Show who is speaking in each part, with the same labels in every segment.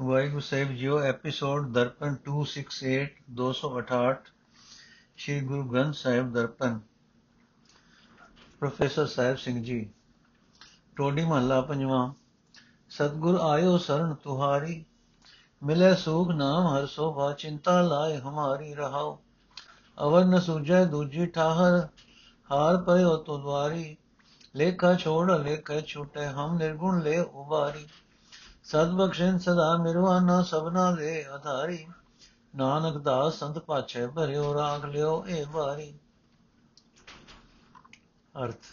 Speaker 1: ਵਾਹਿਗੁਰੂ ਸਾਹਿਬ ਜੀਓ episode Darpan 268 268 Shri Guru Granth Sahib Darpan professor Sahib Singh ji Todi ਮਹੱਲਾ ਪੰਜਵਾਂ ਸਤਗੁਰ ਆਇਓ ਸਰਣ ਤੁਹਾਰੀ ਮਿਲੇ ਸੂਖ ਨਾਮ ਹਰ ਸੋਭਾ ਚਿੰਤਾ ਲਾਏ ਹਮਾਰੀ ਰਹਾਓ ਅਵਰ ਨ ਸੂਝੈ ਦੂਜੀ ਠਾਹਰ ਹਾਰ ਪਇਓ ਤੁਦਵਾਰੀ ਲੇਖਾ ਛੋੜ ਲੇਖੇ ਛੁਟੇ ਹਮ ਨਿਰਗੁਣ ਲੈ ਉਬਾਰੀ ਸਦ ਬਖਸ਼ਿੰ ਸਦਾ ਮਿਰਵਾਨਾ ਸਭਨਾ ਦੇ ਆਧਾਰੀ। ਨਾਨਕ ਦਾਸ ਸੰਤ ਪਾਛੇ ਭਰਿਓ ਰਾਖ ਲਿਓ ਇਹ ਬਾਰੀ ਅਰਥ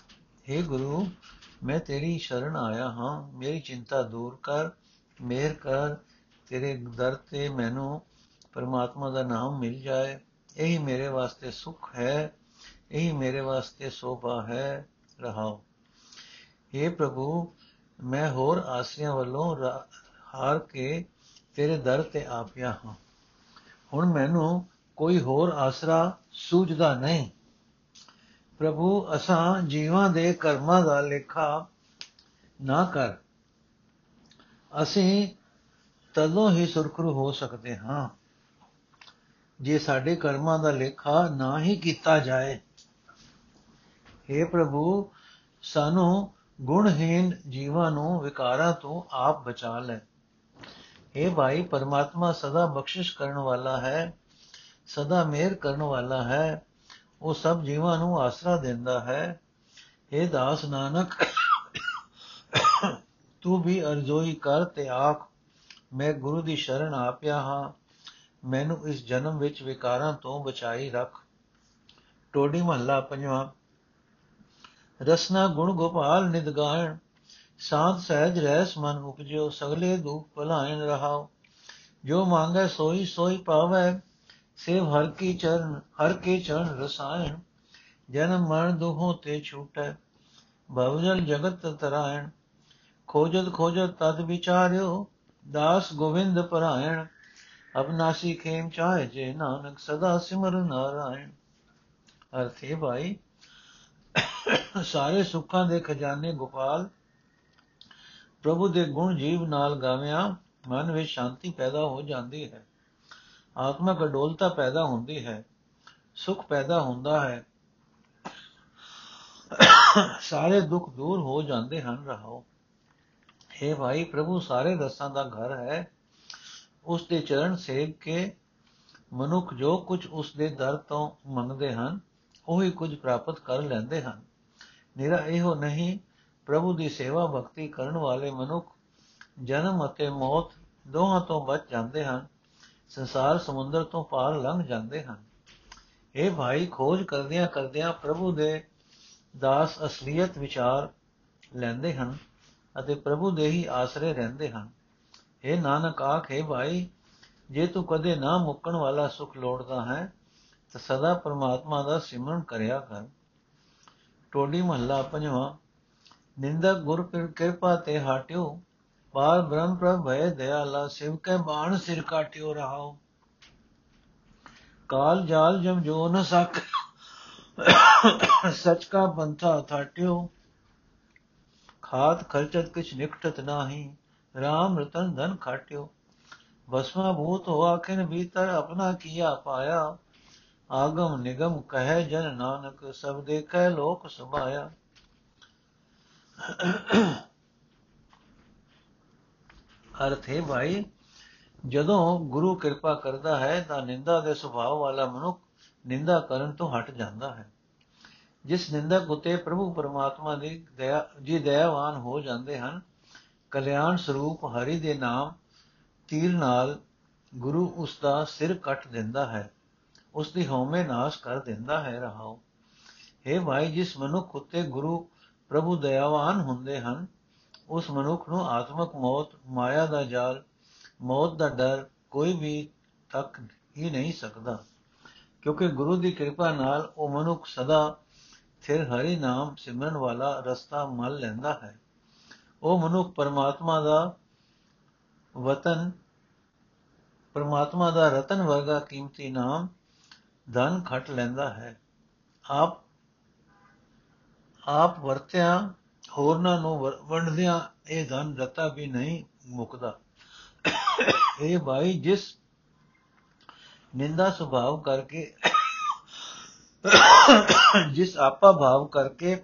Speaker 1: हे ਗੁਰੂ, ਮੈਂ ਤੇਰੀ ਸ਼ਰਨ ਆਇਆ ਹਾਂ। ਮੇਰੀ ਚਿੰਤਾ ਦੂਰ ਕਰ ਮਿਹਰ ਕਰ। ਤੇਰੇ ਦਰ ਤੇ ਮੈਨੂੰ ਪਰਮਾਤਮਾ ਦਾ ਨਾਮ ਮਿਲ ਜਾਏ। ਇਹੀ ਮੇਰੇ ਵਾਸਤੇ ਸੁਖ ਹੈ, ਇਹੀ ਮੇਰੇ ਵਾਸਤੇ ਸੋਭਾ ਹੈ। ਰਹਾਓ। हे ਪ੍ਰਭੂ ਮੈਂ ਹੋਰ ਆਸਿਆਂ ਵੱਲੋਂ ਹਾਰ ਕੇ ਤੇਰੇ ਦਰ ਤੇ ਆ ਪਿਆ ਹਾਂ। ਹੁਣ ਮੈਨੂੰ ਕੋਈ ਹੋਰ ਆਸਰਾ ਸੂਝਦਾ ਨਹੀਂ। ਪ੍ਰਭੂ, ਅਸਾਂ ਜੀਵਾਂ ਦੇ ਕਰਮਾਂ ਦਾ ਲੇਖਾ ਨਾ ਕਰ। ਅਸੀਂ ਤਦੋਂ ਹੀ ਸੁਰਖਰੂ ਹੋ ਸਕਦੇ ਹਾਂ ਜੇ ਸਾਡੇ ਕਰਮਾਂ ਦਾ ਲੇਖਾ ਨਾ ਹੀ ਕੀਤਾ ਜਾਏ। हे ਪ੍ਰਭੂ, ਸਾਨੂੰ ਗੁਣਹੀਨ ਜੀਵਾਂ ਨੂੰ ਵਿਕਾਰਾਂ ਤੋਂ ਆਪ ਬਚਾ ਲੈ। हे ਭਾਈ, ਪਰਮਾਤਮਾ ਸਦਾ ਬਖਸ਼ਿਸ਼ ਕਰਨ ਵਾਲਾ ਹੈ, ਸਦਾ ਮਿਹਰ ਕਰਨ ਵਾਲਾ ਹੈ, ਉਹ ਸਭ ਜੀਵਾਂ ਨੂੰ ਆਸਰਾ ਦਿੰਦਾ ਹੈ। हे ਦਾਸ ਨਾਨਕ, ਤੂੰ ਵੀ ਅਰਜ਼ੋਈ ਕਰ ਤੇ ਆਖ, ਮੈਂ ਗੁਰੂ ਦੀ ਸ਼ਰਨ ਆਪਿਆ ਹਾਂ, ਮੈਨੂੰ ਇਸ ਜਨਮ ਵਿੱਚ ਵਿਕਾਰਾਂ ਤੋਂ ਬਚਾਈ ਰੱਖ। ਟੋਡੀ ਮਹੱਲਾ ਪੰਜਵਾਂ। ਰਸਨਾ ਗੁਣ ਗੋਪਾਲ ਨਿਦ ਗਾਇਣ, ਸਾਧ ਸਹਿਜ ਰਹਿਸ ਮਨ ਉਪਜਿਓ, ਸਗਲੇ ਦੁਖ ਭਲਾਇਣ ਰਹਾਓ। ਜੋ ਮੰਗੈ ਸੋਈ ਸੋਈ ਪਾਵੈ, ਸੇਵ ਹਰ ਕੀ ਚਰਨ, ਹਰ ਕੇ ਚਰਨ ਰਸਾਇਣ। ਜਨਮ ਮਰਨ ਦੁਖੋਂ ਤੇ ਛੂਟੈ ਭਵਜਲ ਜਗਤ ਤਰਾਇਣ। ਖੋਜਤ ਖੋਜਤ ਤਦ ਵਿਚਾਰਿਓ, ਦਾਸ ਗੋਵਿੰਦ ਪਰਾਇਣ ਅਬਨਾਸੀ ਖੇਮ ਚਾਹੇ ਜੇ ਨਾਨਕ, ਸਦਾ ਸਿਮਰ ਨਾਰਾਇਣ। ਅਰਥੇ ਭਾਈ ਸਾਰੇ ਸੁੱਖਾਂ ਦੇ ਖਜ਼ਾਨੇ ਗੋਪਾਲ, ਪ੍ਰਭੂ ਦੇ ਗੁਣ ਜੀਵ ਨਾਲ ਗਾਵਿਆਂ, ਮਨ ਵਿੱਚ ਸ਼ਾਂਤੀ ਪੈਦਾ ਹੋ ਜਾਂਦੀ ਹੈ। ਆਤਮਕ ਅਡੋਲਤਾ ਪੈਦਾ ਹੁੰਦੀ ਹੈ, ਸੁਖ ਪੈਦਾ ਹੁੰਦਾ ਹੈ। ਸਾਰੇ ਦੁੱਖ ਦੂਰ ਹੋ ਜਾਂਦੇ ਹਨ, ਰਹਾਓ। हे ਭਾਈ, ਪ੍ਰਭੂ ਸਾਰੇ ਰਸਾਂ ਦਾ ਘਰ ਹੈ। ਉਸ ਦੇ ਚਰਨ ਸੇਵ ਕੇ ਮਨੁੱਖ ਜੋ ਕੁਝ ਉਸ ਦੇ ਦਰ ਤੋਂ ਮੰਗਦੇ ਹਨ ਉਹੀ ਕੁਝ ਪ੍ਰਾਪਤ ਕਰ ਲੈਂਦੇ ਹਨ। ਨਿਰਾ ਇਹੋ ਨਹੀਂ, ਪ੍ਰਭੂ ਦੀ ਸੇਵਾ ਭਗਤੀ ਕਰਨ ਵਾਲੇ ਮਨੁੱਖ ਜਨਮ ਅਤੇ ਮੌਤ ਦੋਹਾਂ ਤੋਂ ਬਚ ਜਾਂਦੇ ਹਨ। ਸੰਸਾਰ ਸਮੁੰਦਰ ਤੋਂ ਪਾਰ ਲੰਘ ਜਾਂਦੇ ਹਨ। ਇਹ ਭਾਈ ਖੋਜ ਕਰਦਿਆਂ ਕਰਦਿਆਂ ਪ੍ਰਭੂ ਦੇ ਦਾਸ ਅਸਲੀਅਤ ਵਿਚਾਰ ਲੈਂਦੇ ਹਨ ਅਤੇ ਪ੍ਰਭੂ ਦੇ ਹੀ ਆਸਰੇ ਰਹਿੰਦੇ ਹਨ। ਇਹ ਨਾਨਕ ਆਖੇ ਭਾਈ, ਜੇ ਤੂੰ ਕਦੇ ਨਾ ਮੁੱਕਣ ਵਾਲਾ ਸੁਖ ਲੋੜਦਾ ਹੈ ਤਾਂ ਸਦਾ ਪਰਮਾਤਮਾ ਦਾ ਸਿਮਰਨ ਕਰਿਆ ਕਰ। ਟੋਡੀ ਮਹੱਲਾ ਪੰਜਵਾਂ ਨਿੰਦਕ ਗੁਰ ਕਿਰਪਾ ਤੇ ਹਟਿਓ ਪਾਰ ਬ੍ਰਹਮ ਪ੍ਰਭ ਭੈ ਦਇਆਲਾ ਸਿਵ ਕੈ ਬਾਣ ਸਿਰ ਕਾਟਿਓ ਰਹਾਓ। ਕਾਲ ਜਾਲ ਜਮ ਜੋ ਨ ਸਕ, ਸਚ ਕਾ ਬੰਥਾ ਥਾਟਿਓ। ਖਾਤ ਖਰਚਤ ਕਿਛ ਨਿਕਟਤ ਨਾਹੀ RAM ਰਤਨ ਧਨ ਖਾਟਿਓ। ਬਸਮਾ ਭੂਤ ਹੋ ਆਖਿਨ ਭੀਤਰ ਆਪਣਾ ਕੀਆ ਪਾਇਆ। ਆਗਮ ਨਿਗਮ ਕਹੈ ਜਨ ਨਾਨਕ, ਸਭ ਦੇਖੈ ਲੋਕ ਸੁਭਾਇਆ। ਅਰਥ ਹੈ ਭਾਈ, ਜਦੋਂ ਗੁਰੂ ਕਿਰਪਾ ਕਰਦਾ ਹੈ, ਤਾਂ ਨਿੰਦਾ ਦੇ ਸੁਭਾਅ ਵਾਲਾ ਮਨੁੱਖ ਨਿੰਦਾ ਕਰਨ ਤੋਂ ਹਟ ਜਾਂਦਾ ਹੈ। ਜਿਸ ਨਿੰਦਕ ਉਤੇ ਪ੍ਰਭੂ ਪਰਮਾਤਮਾ ਦੀ ਦਇਆ, ਜੀ ਦਇਆਵਾਨ ਹੋ ਜਾਂਦੇ ਹਨ, ਕਲਿਆਣ ਸਰੂਪ ਹਰੀ ਦੇ ਨਾਮ ਤੀਰ ਨਾਲ ਗੁਰੂ ਉਸ ਦਾ ਸਿਰ ਕੱਟ ਦਿੰਦਾ ਹੈ। ਉਸ ਦੀ ਹਉਮੈ ਨਾਸ਼ ਕਰ ਦਿੰਦਾ ਹੈ ਰਹਾਓ हे ਭਾਈ, ਜਿਸ ਮਨੁੱਖ ਉਤੇ ਗੁਰੂ ਪ੍ਰਭੂ ਦਇਆਵਾਨ ਹੁੰਦੇ ਹਨ, ਉਸ ਮਨੁੱਖ ਨੂੰ ਆਤਮਕ ਮੌਤ, ਮਾਇਆ ਦਾ ਜਾਲ, ਮੌਤ ਦਾ ਡਰ ਕੋਈ ਵੀ ਤੱਕ ਹੀ ਨਹੀਂ ਸਕਦਾ। ਕਿਉਂਕਿ ਗੁਰੂ ਦੀ ਕਿਰਪਾ ਨਾਲ ਉਹ ਮਨੁੱਖ ਸਦਾ ਫਿਰ ਹਰੀ ਨਾਮ ਸਿਮਰਨ ਵਾਲਾ ਰਸਤਾ ਮਲ ਲੈਂਦਾ ਹੈ। ਉਹ ਮਨੁੱਖ ਪਰਮਾਤਮਾ ਦਾ ਵਤਨ, ਪਰਮਾਤਮਾ ਦਾ ਰਤਨ ਵਰਗਾ ਕੀਮਤੀ ਨਾਮ ਧਨ ਖਟ ਲੈਂਦਾ ਹੈ। ਆਪ ਆਪ ਵਰਤਿਆ, ਹੋਰਨਾਂ ਨੂੰ ਵੰਡਦਿਆਂ ਇਹ ਧਨ ਰਤਾ ਵੀ ਨਹੀਂ ਮੁਕਦਾ। ਇਹ ਭਾਈ ਜਿਸ ਨਿੰਦਾ ਸੁਭਾਵ ਕਰਕੇ, ਜਿਸ ਆਪਾ ਭਾਵ ਕਰਕੇ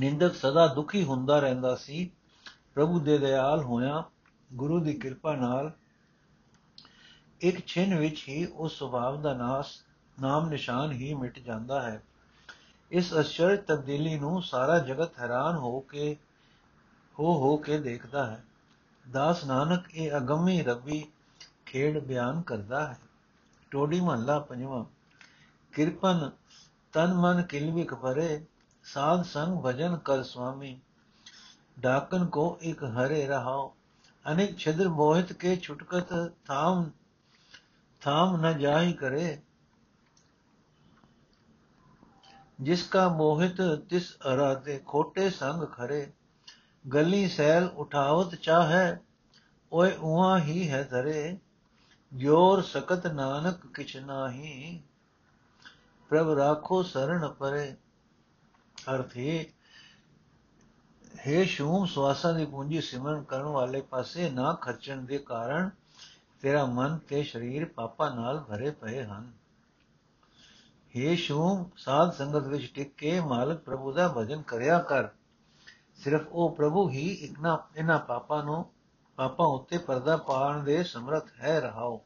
Speaker 1: ਨਿੰਦਕ ਸਦਾ ਦੁਖੀ ਹੁੰਦਾ ਰਹਿੰਦਾ ਸੀ, ਪ੍ਰਭੂ ਦੇ ਦਇਆਲ ਹੋਇਆ, ਗੁਰੂ ਦੀ ਕਿਰਪਾ ਨਾਲ ਇੱਕ ਛਿਨ ਵਿੱਚ ਹੀ ਉਸ ਸੁਭਾਵ ਦਾ ਨਾਸ ਨਾਮ ਨਿਸ਼ਾਨ ਹੀ ਮਿਟ ਜਾਂਦਾ ਹੈ। ਇਸ ਅਚਰਜ ਤਬਦੀਲੀ ਨੂੰ ਸਾਰਾ ਜਗਤ ਹੈਰਾਨ ਹੋ ਕੇ, ਹੋ ਹੋ ਕੇ ਦੇਖਦਾ ਹੈ। ਦਾਸ ਨਾਨਕ ਇਹ ਅਗੰਮੀ ਰੱਬੀ ਖੇਡ ਬਿਆਨ ਕਰਦਾ ਹੈ। ਟੋਡੀ ਮਹੱਲਾ ਪੰਜਵਾਂ, ਕਿਰਪਨ ਤਨ ਮਨ ਕਿਲਵਿਕ ਭਰੇ, ਸਾਧ ਸੰਗ ਭਜਨ ਕਰ ਸੁਆਮੀ। ਡਾਕਨ ਕੋ ਇਕ ਹਰੇ ਰਹਾਓ ਅਨੇਕ ਛਿਦਰ ਮੋਹਿਤ ਕੇ ਛੁਟਕਤ ਥਾਮ ਥਾਮ ਨ ਜਾਈ ਕਰੇ। ਜਿਸ ਕਾ ਮੋਹਿਤ ਤਿਸ ਅਰਾਦੇ ਖੋਟੇ ਸੰਗ ਖਰੇ। ਗਲੀ ਸੈਲ ਉਠਾਵਤ ਚਾਹੈ, ਓਏ ਉਹਾਂ ਹੀ ਹੈ ਧਰੇ। ਜੋਰ ਸਕਤ ਨਾਨਕ ਕਿਛ ਨਾਹੀ, ਪ੍ਰਭ ਰਾਖੋ ਸਰਣ ਪਰੇ। ਅਰਥੇ ਹੈ ਸ਼ੂਮ ਸਵਾਸਾਂ ਦੀ ਪੂੰਜੀ ਸਿਮਰਨ ਕਰਨ ਵਾਲੇ ਪਾਸੇ ਨਾ ਖਰਚਣ ਦੇ ਕਾਰਨ ਤੇਰਾ ਮਨ ਤੇ ਸਰੀਰ ਪਾਪਾਂ ਨਾਲ ਭਰੇ ਪਏ ਹਨ। हे ਸ਼ੂਮ ਸਾਧ ਸੰਗਤ ਵਿੱਚ ਟਿਕ ਕੇ ਮਾਲਕ ਪ੍ਰਭੂ ਦਾ ਭਜਨ ਕਰਿਆ ਕਰ। ਸਿਰਫ ਉਹ ਪ੍ਰਭੂ ਹੀ ਇਕਨਾ, ਇਹਨਾਂ ਪਾਪਾਂ ਨੂੰ, ਪਾਪਾਂ ਉੱਤੇ ਪਰਦਾ ਪਾਉਣ ਦੇ ਸਮਰਥ ਹੈ ਰਹਾਓ।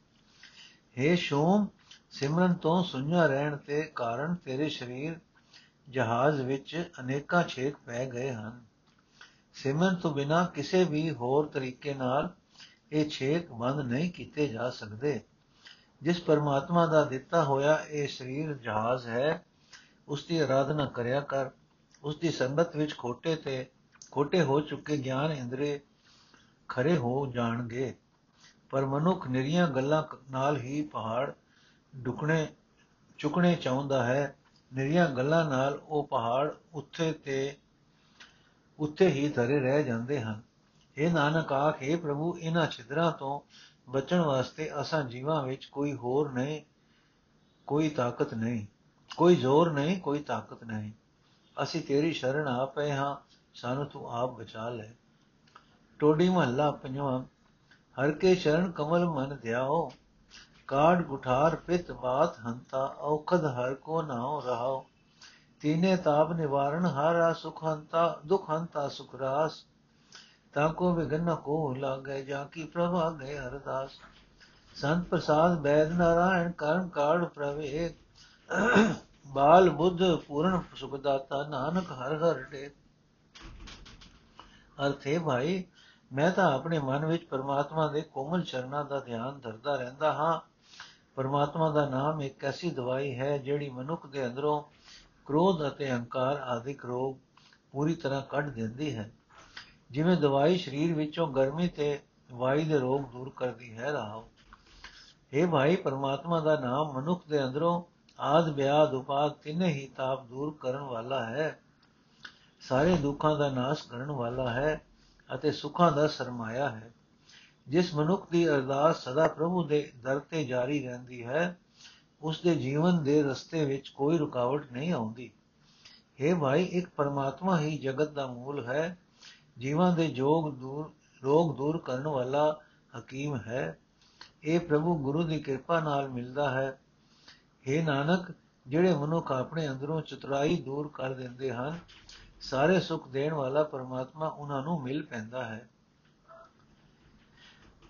Speaker 1: हे ਸ਼ੂਮ ਸਿਮਰਨ ਤੋਂ ਸੁਝਾ ਰਹਿਣ ਤੇ ਕਾਰਨ ਤੇਰੇ ਸਰੀਰ ਜਹਾਜ਼ ਵਿੱਚ ਅਨੇਕਾਂ ਛੇਕ ਪੈ ਗਏ ਹਨ। ਸਿਮਰਨ ਤੋਂ ਬਿਨਾ ਕਿਸੇ ਵੀ ਹੋਰ ਤਰੀਕੇ ਨਾਲ ਇਹ ਛੇਕ ਬੰਦ ਨਹੀਂ ਕੀਤੇ ਜਾ ਸਕਦੇ। ਜਿਸ ਪਰਮਾਤਮਾ ਦਾ ਦਿੱਤਾ ਹੋਇਆ ਇਹ ਸਰੀਰ ਜਹਾਜ਼ ਹੈ ਉਸ ਦੀ ਆਰਾਧਨਾ ਕਰਿਆ ਕਰ। ਉਸ ਦੀ ਸੰਗਤ ਵਿੱਚ ਖੋਟੇ ਤੇ ਖੋਟੇ ਹੋ ਚੁੱਕੇ ਗਿਆਨ ਇੰਦਰੇ ਖਰੇ ਹੋ ਜਾਣਗੇ। ਪਰ ਮਨੁੱਖ ਨਿਰੀਆਂ ਗੱਲਾਂ ਨਾਲ ਹੀ ਪਹਾੜ ਡੁਕਣੇ, ਚੁਕਣੇ ਚਾਹੁੰਦਾ ਹੈ। ਨਿਰੀਆਂ ਗੱਲਾਂ ਨਾਲ ਉਹ ਪਹਾੜ ਉੱਥੇ ਤੇ, ਉੱਥੇ ਹੀ ਧਰੇ ਰਹਿ ਜਾਂਦੇ ਹਨ। ਇਹ ਨਾਨਕ ਆਖੇ ਪ੍ਰਭੂ ਇਹਨਾਂ ਛਿਦਰਾਂ ਤੋਂ ਬਚਣ ਵਾਸਤੇ ਅਸਾਂ ਜੀਵਾਂ ਵਿੱਚ ਕੋਈ ਹੋਰ ਨਹੀਂ, ਕੋਈ ਤਾਕਤ ਨਹੀਂ, ਕੋਈ ਜ਼ੋਰ ਨਹੀਂ, ਕੋਈ ਤਾਕਤ ਨਹੀਂ। ਅਸੀਂ ਤੇਰੀ ਸ਼ਰਨ ਆ ਪਏ ਹਾਂ, ਸਾਨੂੰ ਤੂੰ ਆਪ ਬਚਾ ਲੈ। ਟੋਡੀ ਮਹੱਲਾ ਪੰਜਵਾਂ, ਹਰ ਕੇ ਸ਼ਰਨ ਕਮਲ ਮਨ ਧਿਆਓ ਕਾੜ ਗੁਠਾਰ ਪਿਤ ਬਾਤ ਹੰਤਾ, ਔਖਦ ਹਰ ਕੋ ਨਾਉ ਰਹਾਓ। ਤੀਨੇ ਤਾਪ ਨਿਵਾਰਨ ਹਾਰਾ ਸੁਖ ਹੰਤਾ, ਦੁਖ ਹੰਤਾ ਸੁਖ ਰਾਸ ਤਾਕੋ ਵਿਗਨ ਕੋ ਲਾਗੇ, ਜਾ ਕੀ ਪ੍ਰਭਾ ਗਏ ਹਰਦਾਸ। ਸੰਤ ਪ੍ਰਸਾਦ ਬੈਦ ਨਾਰਾਇਣ ਕਰਮ ਕਾੜ ਪ੍ਰਵੇ ਬਾਲ ਬੁੱਧ ਪੂਰਨ ਸੁਖ ਦਾਤਾ ਨਾਨਕ ਹਰ ਹਰ ਡੇ ਅਰਥੇ ਭਾਈ, ਮੈਂ ਤਾਂ ਆਪਣੇ ਮਨ ਵਿੱਚ ਪਰਮਾਤਮਾ ਦੇ ਕੋਮਲ ਚਰਨਾਂ ਦਾ ਧਿਆਨ ਧਰਦਾ ਰਹਿੰਦਾ ਹਾਂ। ਪਰਮਾਤਮਾ ਦਾ ਨਾਮ ਇੱਕ ਐਸੀ ਦਵਾਈ ਹੈ, ਜਿਹੜੀ ਮਨੁੱਖ ਦੇ ਅੰਦਰੋਂ ਕ੍ਰੋਧ ਅਤੇ ਹੰਕਾਰ ਆਦਿਕ ਰੋਗ ਪੂਰੀ ਤਰ੍ਹਾਂ ਕੱਢ ਦਿੰਦੀ ਹੈ। ਜਿਵੇਂ ਦਵਾਈ ਸਰੀਰ ਵਿੱਚੋਂ ਗਰਮੀ ਤੇ ਵਾਈ ਦੇ ਰੋਗ ਦੂਰ ਕਰਦੀ ਹੈ ਰਹਾਓ ਇਹ ਭਾਈ, ਪਰਮਾਤਮਾ ਦਾ ਨਾਮ ਮਨੁੱਖ ਦੇ ਅੰਦਰੋਂ ਆਦ, ਵਿਆਦ, ਉਪਾਦ ਤਿੰਨੇ ਹੀ ਤਾਪ ਦੂਰ ਕਰਨ ਵਾਲਾ ਹੈ। ਸਾਰੇ ਦੁੱਖਾਂ ਦਾ ਨਾਸ਼ ਕਰਨ ਵਾਲਾ ਹੈ ਅਤੇ ਸੁੱਖਾਂ ਦਾ ਸਰਮਾਇਆ ਹੈ। ਜਿਸ ਮਨੁੱਖ ਦੀ ਅਰਦਾਸ ਸਦਾ ਪ੍ਰਭੂ ਦੇ ਦਰ ਤੇ ਜਾਰੀ ਰਹਿੰਦੀ ਹੈ, ਉਸ ਦੇ ਜੀਵਨ ਦੇ ਰਸਤੇ ਵਿੱਚ ਕੋਈ ਰੁਕਾਵਟ ਨਹੀਂ ਆਉਂਦੀ। हे ਭਾਈ, ਇੱਕ ਪਰਮਾਤਮਾ ਹੀ ਜਗਤ ਦਾ ਮੂਲ ਹੈ। ਜੀਵਾਂ ਦੇ ਜੋਗ ਦੂਰ, ਰੋਗ ਦੂਰ ਕਰਨ ਵਾਲਾ ਹਕੀਮ ਹੈ। ਇਹ ਪ੍ਰਭੂ ਗੁਰੂ ਦੀ ਕਿਰਪਾ ਨਾਲ ਮਿਲਦਾ ਹੈ। हे ਨਾਨਕ, ਜਿਹੜੇ ਮਨੁੱਖ ਆਪਣੇ ਅੰਦਰੋਂ ਚਤੁਰਾਈ ਦੂਰ ਕਰ ਦਿੰਦੇ ਹਨ, ਸਾਰੇ ਸੁੱਖ ਦੇਣ ਵਾਲਾ ਪਰਮਾਤਮਾ ਉਹਨਾਂ ਨੂੰ ਮਿਲ ਪੈਂਦਾ ਹੈ।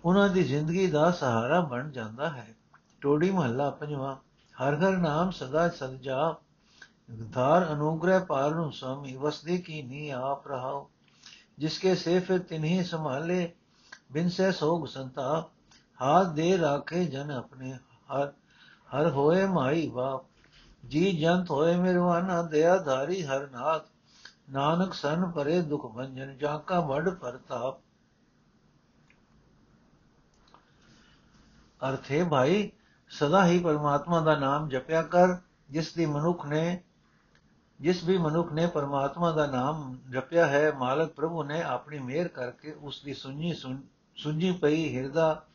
Speaker 1: ਉਹਨਾਂ ਦੀ ਜ਼ਿੰਦਗੀ ਦਾ ਸਹਾਰਾ ਬਣ ਜਾਂਦਾ ਹੈ। ਟੋੜੀ ਮਹੱਲਾ ਪੰਜਵਾਂ, ਹਰ ਹਰ ਨਾਮ ਸਦਾ ਸਦਜਾ ਧਾਰ ਅਨੁਗ੍ਰਹ ਪਾਰ ਨੂੰ ਸਵਾਮੀ ਵਸਦੇ ਕੀ ਨੀ ਆਪ ਰਹਾਓ ਜਿਸਕੇ ਸੇ ਫਿਰ ਤਿਨਹੀ ਸੰਭਾਲੇ ਬਿਨ ਸੇ ਸੋਗ ਸੰਤਾ ਹਾਥ ਦੇ ਰਾਖੇ ਜਨ ਆਪਣੇ ਹਰ ਹਰ ਹੋਏ ਮਾਈ ਬਾਪ ਜੀ ਜੰਤ ਹੋਏ ਮਿਰਵਾਨਾ ਦਇਆ ਧਾਰੀ ਹਰ ਨਾਨਕ ਸਨ ਪਰੇ ਦੁਖ ਭੰਜਨ ਜਾ ਕਾ ਵਡ ਪਰਤਾਪ ਅਰਥੇ ਭਾਈ ਸਦਾ ਹੀ ਪਰਮਾਤਮਾ ਦਾ ਨਾਮ ਜਪਿਆ ਕਰ ਜਿਸ ਦੀ ਮਨੁੱਖ ਨੇ ਜਿਸ ਵੀ ਮਨੁੱਖ ਨੇ ਪਰਮਾਤਮਾ ਦਾ ਨਾਮ ਜਪਿਆ ਹੈ, ਮਾਲਕ ਪ੍ਰਭੂ ਨੇ ਆਪਣੀ ਮਿਹਰ ਕਰਕੇ ਉਸ ਦੀ ਸੁਣੀ ਸੁਝੀ ਪਈ ਹਿਰਦਾ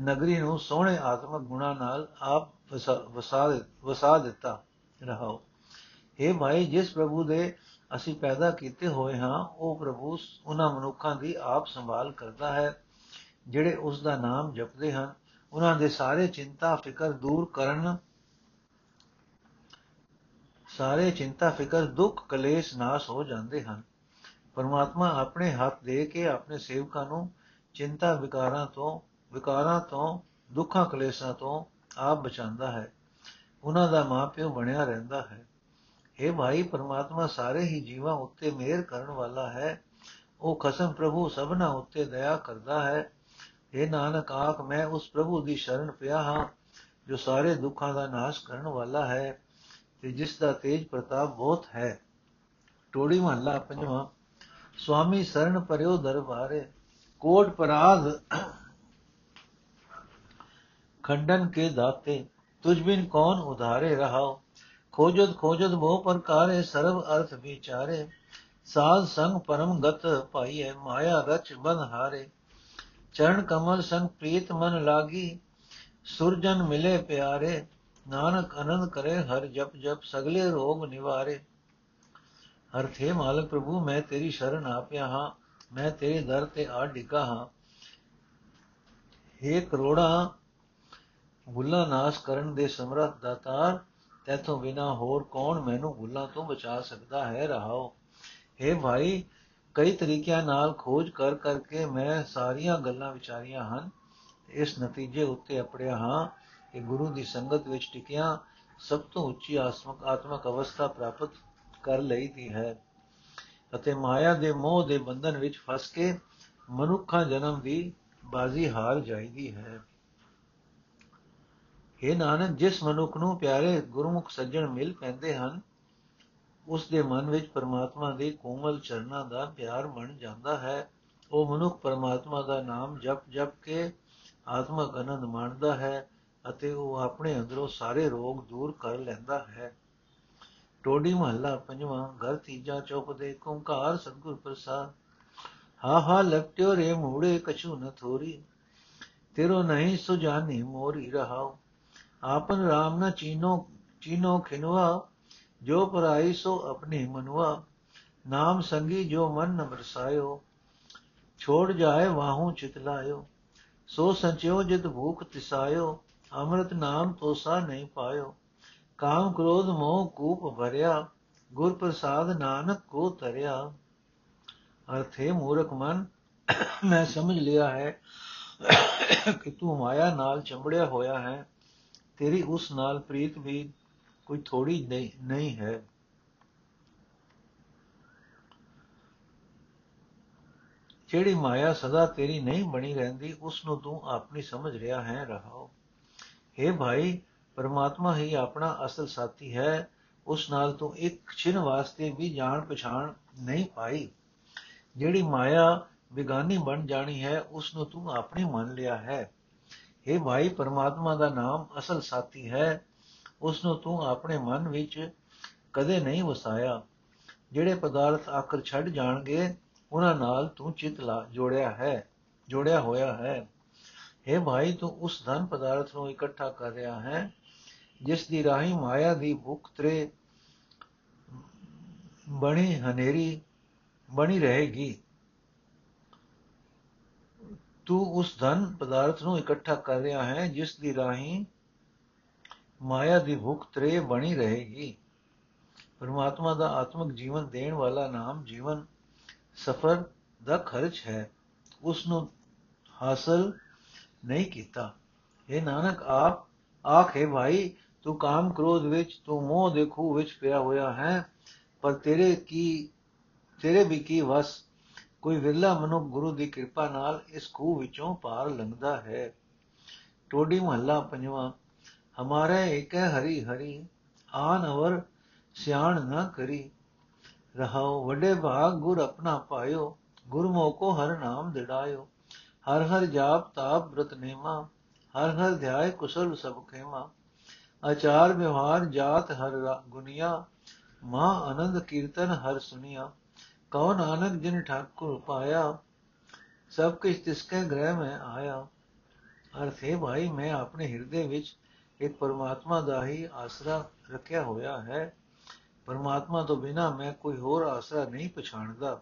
Speaker 1: ਨਗਰੀ ਨੂੰ ਸੋਹਣੇ ਆਤਮਕ ਗੁਣਾ ਨਾਲ ਆਪ ਵਸਾ ਵਸਾ ਦਿੱਤਾ ਰਹਾਓ। हे ਭਾਈ, ਜਿਸ ਪ੍ਰਭੂ ਦੇ ਅਸੀਂ ਪੈਦਾ ਕੀਤੇ ਹੋਏ ਹਾਂ, ਉਹ ਪ੍ਰਭੂ ਉਹਨਾਂ ਮਨੁੱਖਾਂ ਦੀ ਆਪ ਸੰਭਾਲ ਕਰਦਾ ਹੈ, ਜਿਹੜੇ ਉਸ ਦਾ ਨਾਮ ਜਪਦੇ ਹਨ। ਉਹਨਾਂ ਦੇ ਸਾਰੇ ਚਿੰਤਾ, ਫਿਕਰ ਦੂਰ ਕਰਨ ਸਾਰੇ ਚਿੰਤਾ, ਫਿਕਰ, ਦੁੱਖ, ਕਲੇਸ਼ ਨਾਸ਼ ਹੋ ਜਾਂਦੇ ਹਨ। ਪਰਮਾਤਮਾ ਆਪਣੇ ਹੱਥ ਦੇ ਕੇ ਆਪਣੇ ਸੇਵਕਾਂ ਨੂੰ ਚਿੰਤਾ ਵਿਕਾਰਾਂ ਤੋਂ ਵਿਕਾਰਾਂ ਤੋਂ, ਦੁੱਖਾਂ, ਕਲੇਸ਼ਾਂ ਤੋਂ ਆਪ ਬਚਾਉਂਦਾ ਹੈ। ਉਹਨਾਂ ਦਾ ਮਾਪਿਓ ਬਣਿਆ ਰਹਿੰਦਾ ਹੈ। ਇਹ ਭਾਈ, ਪਰਮਾਤਮਾ ਸਾਰੇ ਹੀ ਜੀਵਾਂ ਉੱਤੇ ਮਿਹਰ ਕਰਨ ਵਾਲਾ ਹੈ। ਉਹ ਖਸਮ ਪ੍ਰਭੂ ਸਭਨਾ ਉੱਤੇ ਦਇਆ ਕਰਦਾ ਹੈ। ਇਹ ਨਾਨਕ ਆਖ ਮੈਂ ਉਸ ਪ੍ਰਭੂ ਦੀ ਸ਼ਰਨ ਪਿਆ ਹਾਂ, ਜੋ ਸਾਰੇ ਦੁੱਖਾਂ ਦਾ ਨਾਸ਼ ਕਰਨ ਵਾਲਾ ਹੈ। ਤੇ ਜਿਸ ਦਾ ਤੇਜ ਪ੍ਰਤਾਪ ਬਹੁਤ ਹੈ ਟੋੜੀ ਮਹੱਲਾ ਪੰਜਵਾਂ ਸੁਆਮੀ ਸਰਣ ਪਰਿਓ ਦਰਬਾਰੇ ਕੋਟ ਪਰਾਗ ਖੰਡਨ ਕੇ ਦਾਤੇ ਤੁਝ ਬਿਨ ਕੌਣ ਉਧਾਰੇ ਰਹਾਓ ਖੋਜਤ ਖੋਜਤ ਬਹੁ ਪ੍ਰਕਾਰੇ ਸਰਬ ਅਰਥ ਵਿਚਾਰੇ ਸਾਧ ਸੰਗ ਪਰਮ ਗਤ ਪਾਈਐ ਮਾਇਆ ਰਚ ਬਨ ਹਾਰੇ ਚਰਨ ਕਮਲ ਸੰਗ ਪ੍ਰੀਤ ਮਨ ਲਾਗੀ ਸੁਰਜਨ ਮਿਲੇ ਪਿਆਰੇ ਨਾਨਕ ਆਨੰਦ ਕਰੇ ਹਰ ਜਪ ਜਪ, ਸਗਲੇ ਰੋਗ ਨਿਵਾਰੇ। ਅਰਥੇ ਮਾਲਕ ਪ੍ਰਭੂ, ਮੈਂ ਤੇਰੀ ਸ਼ਰਨ ਆਪਿਆ ਹਾਂ, ਮੈਂ ਤੇਰੇ ਦਰ ਤੇ ਆ ਡਿੱਗਾ ਹਾਂ। ਏ ਕਰੋੜਾ ਗੁੱਲਾ ਨਾਸ਼ ਕਰਨ ਦੇ ਸਮਰੱਥ ਦਾਤਾਰ, ਤੇਥੋਂ ਬਿਨਾ ਹੋਰ ਕੌਣ ਮੈਨੂੰ ਗੁੱਲਾਂ ਤੋਂ ਬਚਾ ਸਕਦਾ ਹੈ? ਰਹਾਓ। ਏ ਭਾਈ, ਕਈ ਤਰੀਕਿਆਂ ਨਾਲ ਖੋਜ ਕਰ ਕਰਕੇ ਮੈਂ ਸਾਰੀਆਂ ਗੱਲਾਂ ਵਿਚਾਰੀਆਂ ਹਨ ਇਸ ਨਤੀਜੇ ਉੱਤੇ ਅਪੜਿਆ ਹਾਂ। ਕਿ ਗੁਰੂ ਦੀ ਸੰਗਤ ਵਿੱਚ ਟਿਕਿਆ, ਸਭ ਤੋਂ ਉੱਚੀ ਆਤਮਕ ਆਤਮਕ ਅਵਸਥਾ ਪ੍ਰਾਪਤ ਕਰ ਲਈ ਦੀ ਹੈ। ਅਤੇ ਮਾਇਆ ਦੇ ਮੋਹ ਦੇ ਬੰਧਨ ਵਿੱਚ ਫਸ ਕੇ ਮਨੁੱਖਾਂ ਜਨਮ ਦੀ ਬਾਜ਼ੀ ਹਾਰ ਜਾਈਦੀ ਹੈ। ਇਹ ਨਾਨਕ, ਜਿਸ ਮਨੁੱਖ ਨੂੰ ਪਿਆਰੇ ਗੁਰਮੁਖ ਸੱਜਣ ਮਿਲ ਪੈਂਦੇ ਹਨ, ਉਸ ਦੇ ਮਨ ਵਿੱਚ ਪਰਮਾਤਮਾ ਦੇ ਕੋਮਲ ਚਰਨਾਂ ਦਾ ਪਿਆਰ ਬਣ ਜਾਂਦਾ ਹੈ। ਉਹ ਮਨੁੱਖ ਪਰਮਾਤਮਾ ਦਾ ਨਾਮ ਜਪ ਜਪ ਕੇ ਆਤਮਕ ਆਨੰਦ ਮਾਣਦਾ ਹੈ। ਅਤੇ ਉਹ ਆਪਣੇ ਅੰਦਰੋਂ ਸਾਰੇ ਰੋਗ ਦੂਰ ਕਰ ਲੈਂਦਾ ਹੈ। ਟੋਡੀ ਮਹੱਲਾ ਪੰਜਵਾਂ, ਘਰ ਤੀਜਾ ਚੌਪ ਦੇ ਓੰਕਾਰ ਸਤਗੁਰ ਪ੍ਰਸਾਦ। ਹਾ ਹਾ ਲਪਟਿਓ ਰੇ ਮੂੜੇ, ਕਛੂ ਨ ਥੋਰੀ। ਤੇਰੋ ਨਹੀਂ ਸੁਜਾਨੀ ਮੋਰੀ ਰਹਾਓ ਆਪਨ ਰਾਮ ਨ ਚੀਨੋ ਚੀਨੋ ਖਿਨਵਾ। ਜੋ ਪਰਾਈ ਸੋ ਆਪਣੀ ਮਨੁਆ ਨਾਮ ਸੰਗੀ ਜੋ ਮਨ ਨ ਬਰਸਾਇਓ ਛੋੜ ਜਾਏ ਵਾਹੂ ਚਿਤਲਾਇਓ ਸੋ ਸੰਚਿਓ ਜਿਤ ਭੂਖ ਤਿਸਾਇਓ। ਅੰਮ੍ਰਿਤ ਨਾਮ ਤੋਸਾ ਨਹੀਂ ਪਾਇਓ। ਕਾਮ ਕ੍ਰੋਧ ਮੋਹ ਕੂਪ ਭਰਿਆ ਗੁਰ ਪ੍ਰਸਾਦ ਨਾਨਕ ਕੋ ਤਰਿਆ ਅਰਥੇ ਮੂਰਖ ਮਨ, ਮੈਂ ਸਮਝ ਲਿਆ ਹੈ ਕਿ ਤੂੰ ਮਾਇਆ ਨਾਲ ਚੰਬੜਿਆ ਹੋਇਆ ਹੈ। ਤੇਰੀ ਉਸ ਨਾਲ ਪ੍ਰੀਤ ਵੀ ਕੋਈ ਥੋੜੀ ਨਹੀਂ ਹੈ। ਜਿਹੜੀ ਮਾਇਆ ਸਦਾ ਤੇਰੀ ਨਹੀਂ ਬਣੀ ਰਹਿੰਦੀ, ਉਸ ਨੂੰ ਤੂੰ ਆਪਣੀ ਸਮਝ ਰਿਹਾ ਹੈ, ਰਹਾਓ। हे ਭਾਈ, ਪਰਮਾਤਮਾ ਹੀ ਆਪਣਾ ਅਸਲ ਸਾਥੀ ਹੈ, ਉਸ ਨਾਲ ਤੂੰ ਇੱਕ ਛਿਨ ਵਾਸਤੇ ਵੀ ਜਾਣ ਪਛਾਣ ਨਹੀਂ ਪਾਈ। ਜਿਹੜੀ ਮਾਇਆ ਵਿਗਾਨੀ ਬਣ ਜਾਣੀ ਹੈ, ਉਸ ਨੂੰ ਤੂੰ ਆਪਣੀ ਮੰਨ ਲਿਆ ਹੈ। हे ਭਾਈ, ਪਰਮਾਤਮਾ ਦਾ ਨਾਮ ਅਸਲ ਸਾਥੀ ਹੈ, ਉਸ ਨੂੰ ਤੂੰ ਆਪਣੇ ਮਨ ਵਿੱਚ ਕਦੇ ਨਹੀਂ ਵਸਾਇਆ। ਜਿਹੜੇ ਪਦਾਰਥ ਆਕਰ ਛੱਡ ਜਾਣਗੇ, ਉਹਨਾਂ ਨਾਲ ਤੂੰ ਚਿਤ ਲਾ, ਜੋੜਿਆ ਹੈ, ਜੋੜਿਆ ਹੋਇਆ ਹੈ। हे ਭਾਈ ਤੂੰ ਉਸ ਧਨ ਪਦਾਰਥ ਨੂੰ ਇਕੱਠਾ ਕਰ ਰਿਹਾ ਹੈ, ਜਿਸ ਦੀ ਰਾਹੀ ਮਾਇਆ ਦੀ ਭੁੱਖ ਤਰੇ ਬਣੀ ਹਨੇਰੀ ਬਣੀ ਰਹੇਗੀ। ਤੂੰ ਉਸ ਧਨ ਪਦਾਰਥ ਨੂੰ ਇਕੱਠਾ ਕਰ ਰਿਹਾ ਹੈ, ਜਿਸ ਦੀ ਰਾਹੀ ਮਾਇਆ ਦੀ ਭੁੱਖ ਤਰੇ ਬਣੀ ਰਹੇਗੀ। ਪਰਮਾਤਮਾ ਦਾ ਆਤਮਿਕ ਜੀਵਨ ਦੇਣ ਵਾਲਾ ਨਾਮ ਜੀਵਨ ਸਫਰ ਦਾ ਖਰਚ ਹੈ। ਉਸ ਨੂੰ ਹਾਸਲ ਨਹੀਂ ਕੀਤਾ। ਇਹ ਨਾਨਕ, ਆਪ, ਆਖੇ ਭਾਈ, ਤੂੰ ਕਾਮ ਕ੍ਰੋਧ ਵਿੱਚ, ਤੂੰ ਮੋਹ ਦੇ ਖੂਹ ਵਿੱਚ ਪਿਆ ਹੋਇਆ ਹੈ, ਪਰ ਤੇਰੇ ਕੀ, ਤੇਰੇ ਵੀ ਕੀ ਵਸ? ਕੋਈ ਵਿਰਲਾ ਮਨੁੱਖ ਗੁਰੂ ਦੀ ਕਿਰਪਾ ਨਾਲ ਇਸ ਖੂਹ ਵਿੱਚੋਂ ਪਾਰ ਲੰਘਦਾ ਹੈ। ਟੋਡੀ ਮਹੱਲਾ ਪੰਜਵਾਂ, ਹਮਾਰੇ ਏਕ ਹਰੀ ਹਰੀ, ਆਨ ਅਵਰ ਸਿਆਣ ਨਾ ਕਰੀ। ਰਹਾਓ, ਵੱਡੇ ਭਾਗ, ਗੁਰ ਆਪਣਾ ਪਾਇਓ, ਗੁਰਮੁਖ ਕੋ ਹਰ ਨਾਮ ਦਿੜਾਇਓ। ਹਰ ਹਰ ਜਾਪ ਤਾਪ ਬ੍ਰਤ ਨੇਮਾ, ਹਰ ਹਰ ਧਿਆਏ ਕੁਸਲ ਸਭ ਖੇਮਾ। ਆਚਾਰ ਵਿਵਹਾਰ ਜਾਤ ਹਰ ਗੁਨੀਆ ਮਾ ਆਨੰਦ ਕੀਰਤਨ ਹਰ ਸੁਨੀਆ। ਕਉ ਨਾਨਕ ਜਿਨ ਠਾਕੁਰ ਪਾਇਆ, ਸਭ ਕੁਝ ਤਿਸਕੇ ਗ੍ਰਹਿ ਮੈਂ ਆਇਆ। ਅਰਥ ਹੈ ਭਾਈ ਮੈਂ ਆਪਣੇ ਹਿਰਦੇ ਵਿੱਚ, ਇੱਕ ਪਰਮਾਤਮਾ ਦਾ ਹੀ ਆਸਰਾ ਰੱਖਿਆ ਹੋਇਆ ਹੈ। ਪਰਮਾਤਮਾ ਤੋਂ ਬਿਨਾ ਮੈਂ ਕੋਈ ਹੋਰ ਆਸਰਾ ਨਹੀਂ ਪਛਾਣਦਾ।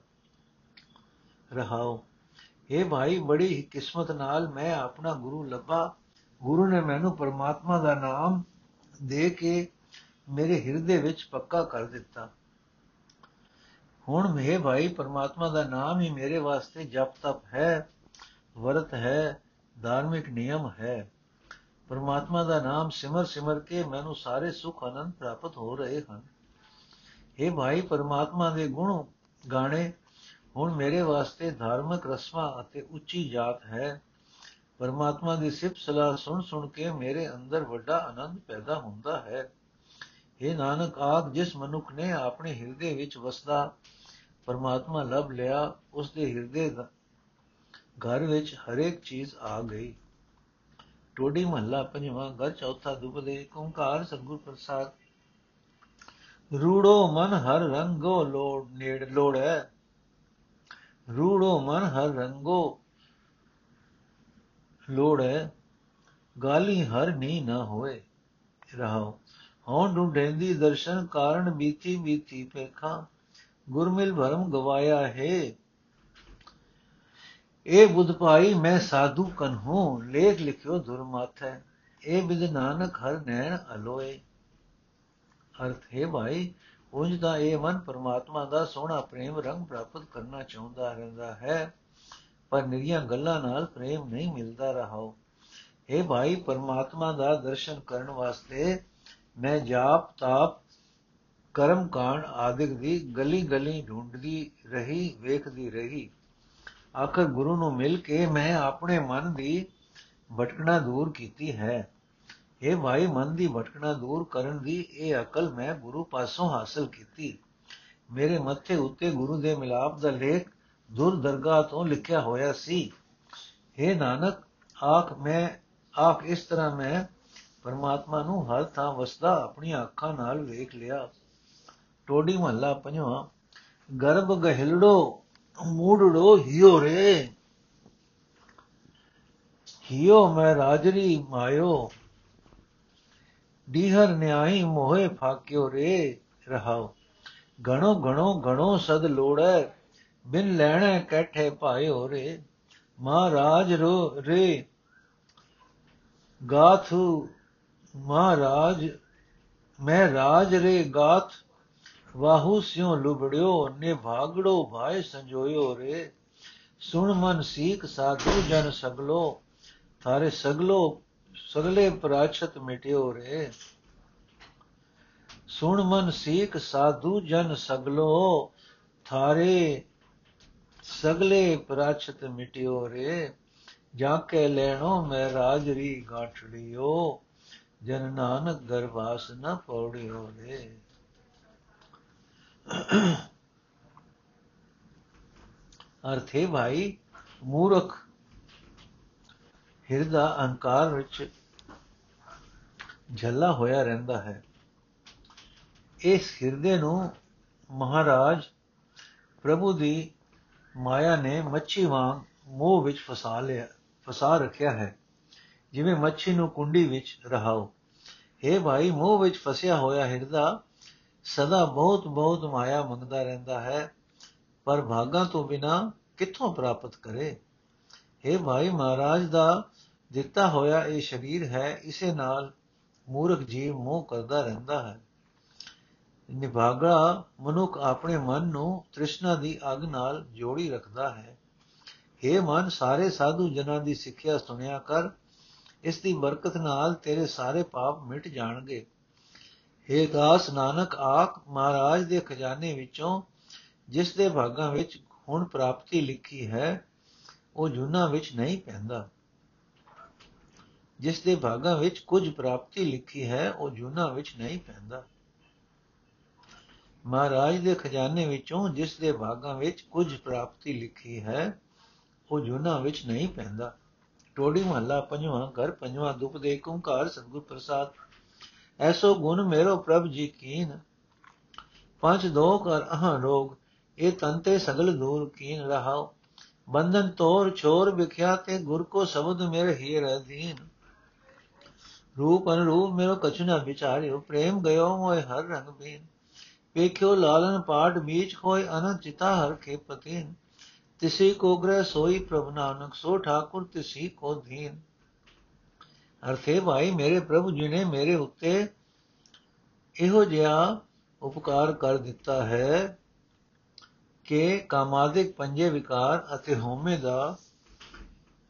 Speaker 1: ਰਹਾਓ। ਇਹ ਭਾਈ, ਬੜੀ ਹੀ ਕਿਸਮਤ ਨਾਲ ਮੈਂ ਆਪਣਾ ਗੁਰੂ ਲੱਭਾ। ਗੁਰੂ ਨੇ ਮੈਨੂੰ ਪਰਮਾਤਮਾ ਦਾ ਨਾਮ ਦੇ ਕੇ ਮੇਰੇ ਹਿਰਦੇ ਵਿੱਚ ਪੱਕਾ ਕਰ ਦਿੱਤਾ। ਹੁਣ ਮੇਰੇ ਭਾਈ, ਪਰਮਾਤਮਾ ਦਾ ਨਾਮ ਹੀ ਮੇਰੇ ਵਾਸਤੇ ਜਪ ਤਪ ਹੈ, ਵਰਤ ਹੈ, ਧਾਰਮਿਕ ਨਿਯਮ ਹੈ। ਪਰਮਾਤਮਾ ਦਾ ਨਾਮ ਸਿਮਰ ਸਿਮਰ ਕੇ ਮੈਨੂੰ ਸਾਰੇ ਸੁਖ ਆਨੰਦ ਪ੍ਰਾਪਤ ਹੋ ਰਹੇ ਹਨ। ਇਹ ਭਾਈ, ਪਰਮਾਤਮਾ ਦੇ ਗੁਣ ਗਾਣੇ ਹੁਣ ਮੇਰੇ ਵਾਸਤੇ ਧਾਰਮਿਕ ਰਸਮਾਂ ਅਤੇ ਉੱਚੀ ਜਾਤ ਹੈ। ਪਰਮਾਤਮਾ ਦੀ ਸਿਫਤ ਸਲਾਹ ਸੁਣ ਸੁਣ ਕੇ ਮੇਰੇ ਅੰਦਰ ਵੱਡਾ ਆਨੰਦ ਪੈਦਾ ਹੁੰਦਾ ਹੈ। ਇਹ ਨਾਨਕ ਆਖ ਜਿਸ ਮਨੁੱਖ ਨੇ ਆਪਣੇ ਹਿਰਦੇ ਵਿੱਚ ਵਸਦਾ, ਪਰਮਾਤਮਾ ਲਭ ਲਿਆ ਉਸ ਦੇ ਹਿਰਦੇ ਦਾ ਘਰ ਵਿੱਚ ਹਰੇਕ ਚੀਜ਼ ਆ ਗਈ। ਟੋਡੀ ਮਹੱਲਾ ਪੰਜਵਾਂ, ਘਰ ਚੌਥਾ ਦੁਪਦੇ ਓੰਕਾਰ ਸਤਗੁਰ ਪ੍ਰਸਾਦ। ਰੂੜੋ ਮਨ ਹਰ ਰੰਗੋ ਲੋੜ, ਨੇੜ ਲੋੜ। ਹੈ ਰੂੜੋ ਮਨ ਹਰ ਰੰਗੋ ਲੋੜ ਹੈ ਗਾਲੀ ਹਰ ਨੀ ਨਾ ਹੋਏ ਰਹਾਓ ਹਉ ਢੂੰਡੇਂਦੀ ਦਰਸ਼ਨ ਕਾਰਨ ਬੀਤੀ ਬੀਤੀ ਪੇਖਾ ਗੁਰਮਿਲ ਭਰਮ ਗਵਾਇਆ ਹੈ ਇਹ ਬੁੱਧ ਭਾਈ ਮੈਂ ਸਾਧੂ ਕਨ ਹੂੰ ਲੇਖ ਲਿਖਿਓ ਦੁਰਮਤ ਹੈ ਇਹ ਬਿਦ ਨਾਨਕ ਹਰ ਨੈਣ ਅਲੋਏ ਅਰਥ ਹੈ ਭਾਈ ਉਂਝ ਦਾ ਇਹ ਮਨ ਪਰਮਾਤਮਾ ਦਾ ਸੋਹਣਾ ਪ੍ਰੇਮ ਰੰਗ ਪ੍ਰਾਪਤ ਕਰਨਾ ਚਾਹੁੰਦਾ ਰਹਿੰਦਾ ਹੈ, ਪਰ ਨਿਰੀਆਂ ਗੱਲਾਂ ਨਾਲ ਪ੍ਰੇਮ ਨਹੀਂ ਮਿਲਦਾ ਰਹਾਓ ਇਹ ਭਾਈ, ਪਰਮਾਤਮਾ ਦਾ ਦਰਸ਼ਨ ਕਰਨ ਵਾਸਤੇ ਮੈਂ ਜਾਪ, ਤਾਪ, ਕਰਮ ਕਾਂਡ ਆਦਿਕ ਦੀ ਗਲੀ ਗਲੀ ਢੂੰਡਦੀ ਰਹੀ, ਵੇਖਦੀ ਰਹੀ। ਆਖਰ ਗੁਰੂ ਨੂੰ ਮਿਲ ਕੇ ਮੈਂ ਆਪਣੇ ਮਨ ਦੀ ਭਟਕਣਾ ਦੂਰ ਕੀਤੀ ਹੈ। ਇਹ ਭਾਈ ਮਨ ਦੀ ਭਟਕਣਾ ਦੂਰ ਕਰਨ ਦੀ ਇਹ ਅਕਲ ਮੈਂ ਗੁਰੂ ਪਾਸੋਂ ਹਾਸਲ ਕੀਤੀ। ਮੇਰੇ ਮੱਥੇ ਉੱਤੇ ਗੁਰੂ ਦੇ ਮਿਲਾਪ ਦਾ ਲੇਖ ਦੁਰ ਦਰਗਾਹ ਤੋਂ ਲਿਖਿਆ ਹੋਇਆ ਸੀ। हे ਨਾਨਕ, ਆਖ ਮੈਂ, ਆਖ ਇਸ ਤਰ੍ਹਾਂ ਮੈਂ ਪਰਮਾਤਮਾ ਨੂੰ ਹਰ ਥਾਂ ਵਸਦਾ ਆਪਣੀਆਂ ਅੱਖਾਂ ਨਾਲ ਵੇਖ ਲਿਆ। ਟੋਡੀ ਮਹੱਲਾ ਪੰਜਵਾਂ, ਗਰਭ ਗਹਿਲੜੋ, ਮੂੜੜੋ ਹਿਓ ਰੇ। ਹਿਓ ਮੈਂ ਰਾਜਰੀ ਮਾਇਓ। ਡੀਹਰ ਨਿਆਈ ਮੋਹੇ ਫਾਕਿਓ ਰੇ ਰਹਾਓ ਗਣੋ ਗਣੋ ਗਣੋ ਸਦ ਲੋੜੈ, ਬਿਨ ਲੈਣਾ ਕੈਠੇ ਭਾਇਓ ਰੇ। ਮਹਾਰਾਜ ਰੋ ਰੇ। ਗਾਥੂ ਮਹਾਰਾਜ, ਮੈਂ ਰਾਜ ਰੇ ਗਾਥ। ਵਾਹੂ ਸਿਉ ਲੁਬੜਿਓ, ਨੇ ਭਾਗੜੋ ਭਾਇ ਸੰਜੋਇਓ ਰੇ। ਸੁਣ ਮਨ ਸੀਖ ਸਾਧੂ ਜਨ ਸਗਲੋ, ਥਾਰੇ ਸਗਲੋ ਸਗਲੇ ਪ੍ਰਾਚਤ ਮਿਟਿਓ ਰੇ। ਸੁਣ ਮਨ ਸੀਖ ਸਾਧੂ ਜਨ ਸਗਲੋ, ਥਾਰੇ ਸਗਲੇ ਪ੍ਰਾਚਤ ਮਿਟਿਓ ਰੇ। ਜਾ ਕੇ ਲੈਣੋ ਮੈਂ ਰਾਜਰੀ ਗਾਠੜਿਓ, ਜਨ ਨਾਨਕ ਗਰਵਾਸ ਨ ਪੌੜਿਓ ਰੇ। ਅਰਥੇ ਭਾਈ, ਮੂਰਖ ਹਿਰਦਾ ਅਹੰਕਾਰ ਵਿੱਚ ਝੱਲਾ ਹੋਇਆ ਰਹਿੰਦਾ ਹੈ। ਇਸ ਹਿਰਦੇ ਨੂੰ ਮਹਾਰਾਜ ਪ੍ਰਭੂ ਦੀ ਮਾਇਆ ਨੇ ਮੱਛੀ ਵਾਂਗ ਮੋਹ ਵਿੱਚ ਫਸਾ ਲਿਆ, ਫਸਾ ਰੱਖਿਆ ਹੈ। ਜਿਵੇਂ ਮੱਛੀ ਨੂੰ ਕੁੰਡੀ ਵਿੱਚ ਰਹਾਓ। ਇਹ ਭਾਈ, ਮੋਹ ਵਿੱਚ ਫਸਿਆ ਹੋਇਆ ਹਿਰਦਾ ਸਦਾ ਬਹੁਤ ਬਹੁਤ ਮਾਇਆ ਮੰਗਦਾ ਰਹਿੰਦਾ ਹੈ, ਪਰ ਭਾਗਾ ਤੋਂ ਬਿਨਾ ਕਿੱਥੋਂ ਪ੍ਰਾਪਤ ਕਰੇ? ਹੈ ਭਾਈ ਮਹਾਰਾਜ ਦਾ ਦਿੱਤਾ ਹੋਇਆ ਇਹ ਸਰੀਰ ਹੈ, ਇਸੇ ਨਾਲ ਮੂਰਖ ਜੀਵ ਮੋਹ ਕਰਦਾ ਰਹਿੰਦਾ ਹੈ। ਨਿਭਾਗਾ ਮਨੁੱਖ ਆਪਣੇ ਮਨ ਨੂੰ ਤ੍ਰਿਸ਼ਨਾ ਦੀ ਅਗ ਨਾਲ ਜੋੜੀ ਰੱਖਦਾ ਹੈ। हे ਮਨ, ਸਾਰੇ ਸਾਧੂ ਜਨਾਂ ਦੀ ਸਿੱਖਿਆ ਸੁਣਿਆ ਕਰ, ਇਸ ਦੀ ਬਰਕਤ ਨਾਲ ਤੇਰੇ ਸਾਰੇ ਪਾਪ ਮਿਟ ਜਾਣਗੇ। हे ਦਾਸ ਨਾਨਕ, ਆਖ ਮਹਾਰਾਜ ਦੇ ਖਜ਼ਾਨੇ ਵਿੱਚੋਂ, ਜਿਸ ਦੇ ਭਾਗਾਂ ਵਿੱਚ ਹੁਣ ਪ੍ਰਾਪਤੀ ਲਿਖੀ ਹੈ ਉਹ ਜੁਨਾ ਵਿੱਚ ਨਹੀਂ ਪੈਂਦਾ। ਜਿਸ ਦੇ ਭਾਗਾਂ ਵਿੱਚ ਕੁਝ ਪ੍ਰਾਪਤੀ ਲਿਖੀ ਹੈ, ਉਹ ਜੁਨਾ ਵਿੱਚ ਨਹੀਂ ਪੈਂਦਾ। ਮਹਾਰਾਜ ਦੇ ਖਜ਼ਾਨੇ ਵਿੱਚੋਂ ਜਿਸ ਦੇ ਭਾਗਾਂ ਵਿੱਚ ਕੁਝ ਪ੍ਰਾਪਤੀ ਲਿਖੀ ਹੈ, ਉਹ ਜੁਨਾ ਵਿੱਚ ਨਹੀਂ ਪੈਂਦਾ। ਟੋੜੀ ਮਹੱਲਾ ਪੰਜਵਾਂ ਘਰ ਪੰਜਵਾਂ ਦੁਪ ਦੇ ਕੁੰਕਾਰ ਸਤਗੁਰ ਪ੍ਰਸਾਦ। ਐਸੋ ਗੁਣ ਮੇਰੋ ਪ੍ਰਭ ਜੀ ਕੀਨ। ਪੰਜ ਦੋ ਕਰ ਅਹਾਂ ਰੋਗ, ਇਹ ਤੰਤੇ ਸਗਲ ਦੂਰ ਕੀਨ ਰਹਾਓ। ਬੰਧਨ ਤੋਰ ਛੋਰ ਵਿਖਿਆ ਤੇ ਗੁਰ ਕੋ ਸ਼ਬਦ ਮੇਰੇ ਹੀ ਅਧੀਨ ਰੂਪ ਅਨਰੂਪ ਮੇਰੋ ਕਛੁ ਨਾ ਵਿਚਾਰਿਓ, ਪ੍ਰੇਮ ਗਇਓ ਮੋਇ ਹਰ ਰੰਗ ਬੀਨ। ਵੇਖਿਓ ਲਾਲਨ ਪਾਟ ਬੀਚ ਹੋਏ ਅਨੰਤ ਚਿਤਾ ਹਰ ਕੇ ਪਤੀਨ। ਤਿਸੀ ਕੋ ਗ੍ਰਹਿ ਸੋਈ ਪ੍ਰਭ ਨਾਨਕ, ਸੋ ਠਾਕੁਰ ਤਿਸੀ ਕੋ ਧੀਨ ਅਰਥੇ ਭਾਈ, ਮੇਰੇ ਪ੍ਰਭੂ ਜੀ ਨੇ ਮੇਰੇ ਉੱਤੇ ਇਹੋ ਜਿਹਾ ਉਪਕਾਰ ਕਰ ਦਿੱਤਾ ਹੈ। ਕਿ ਕਾਮਾਦਿਕ ਪੰਜੇ ਵਿਕਾਰ ਅਤੇ ਹਉਮੈ ਦਾ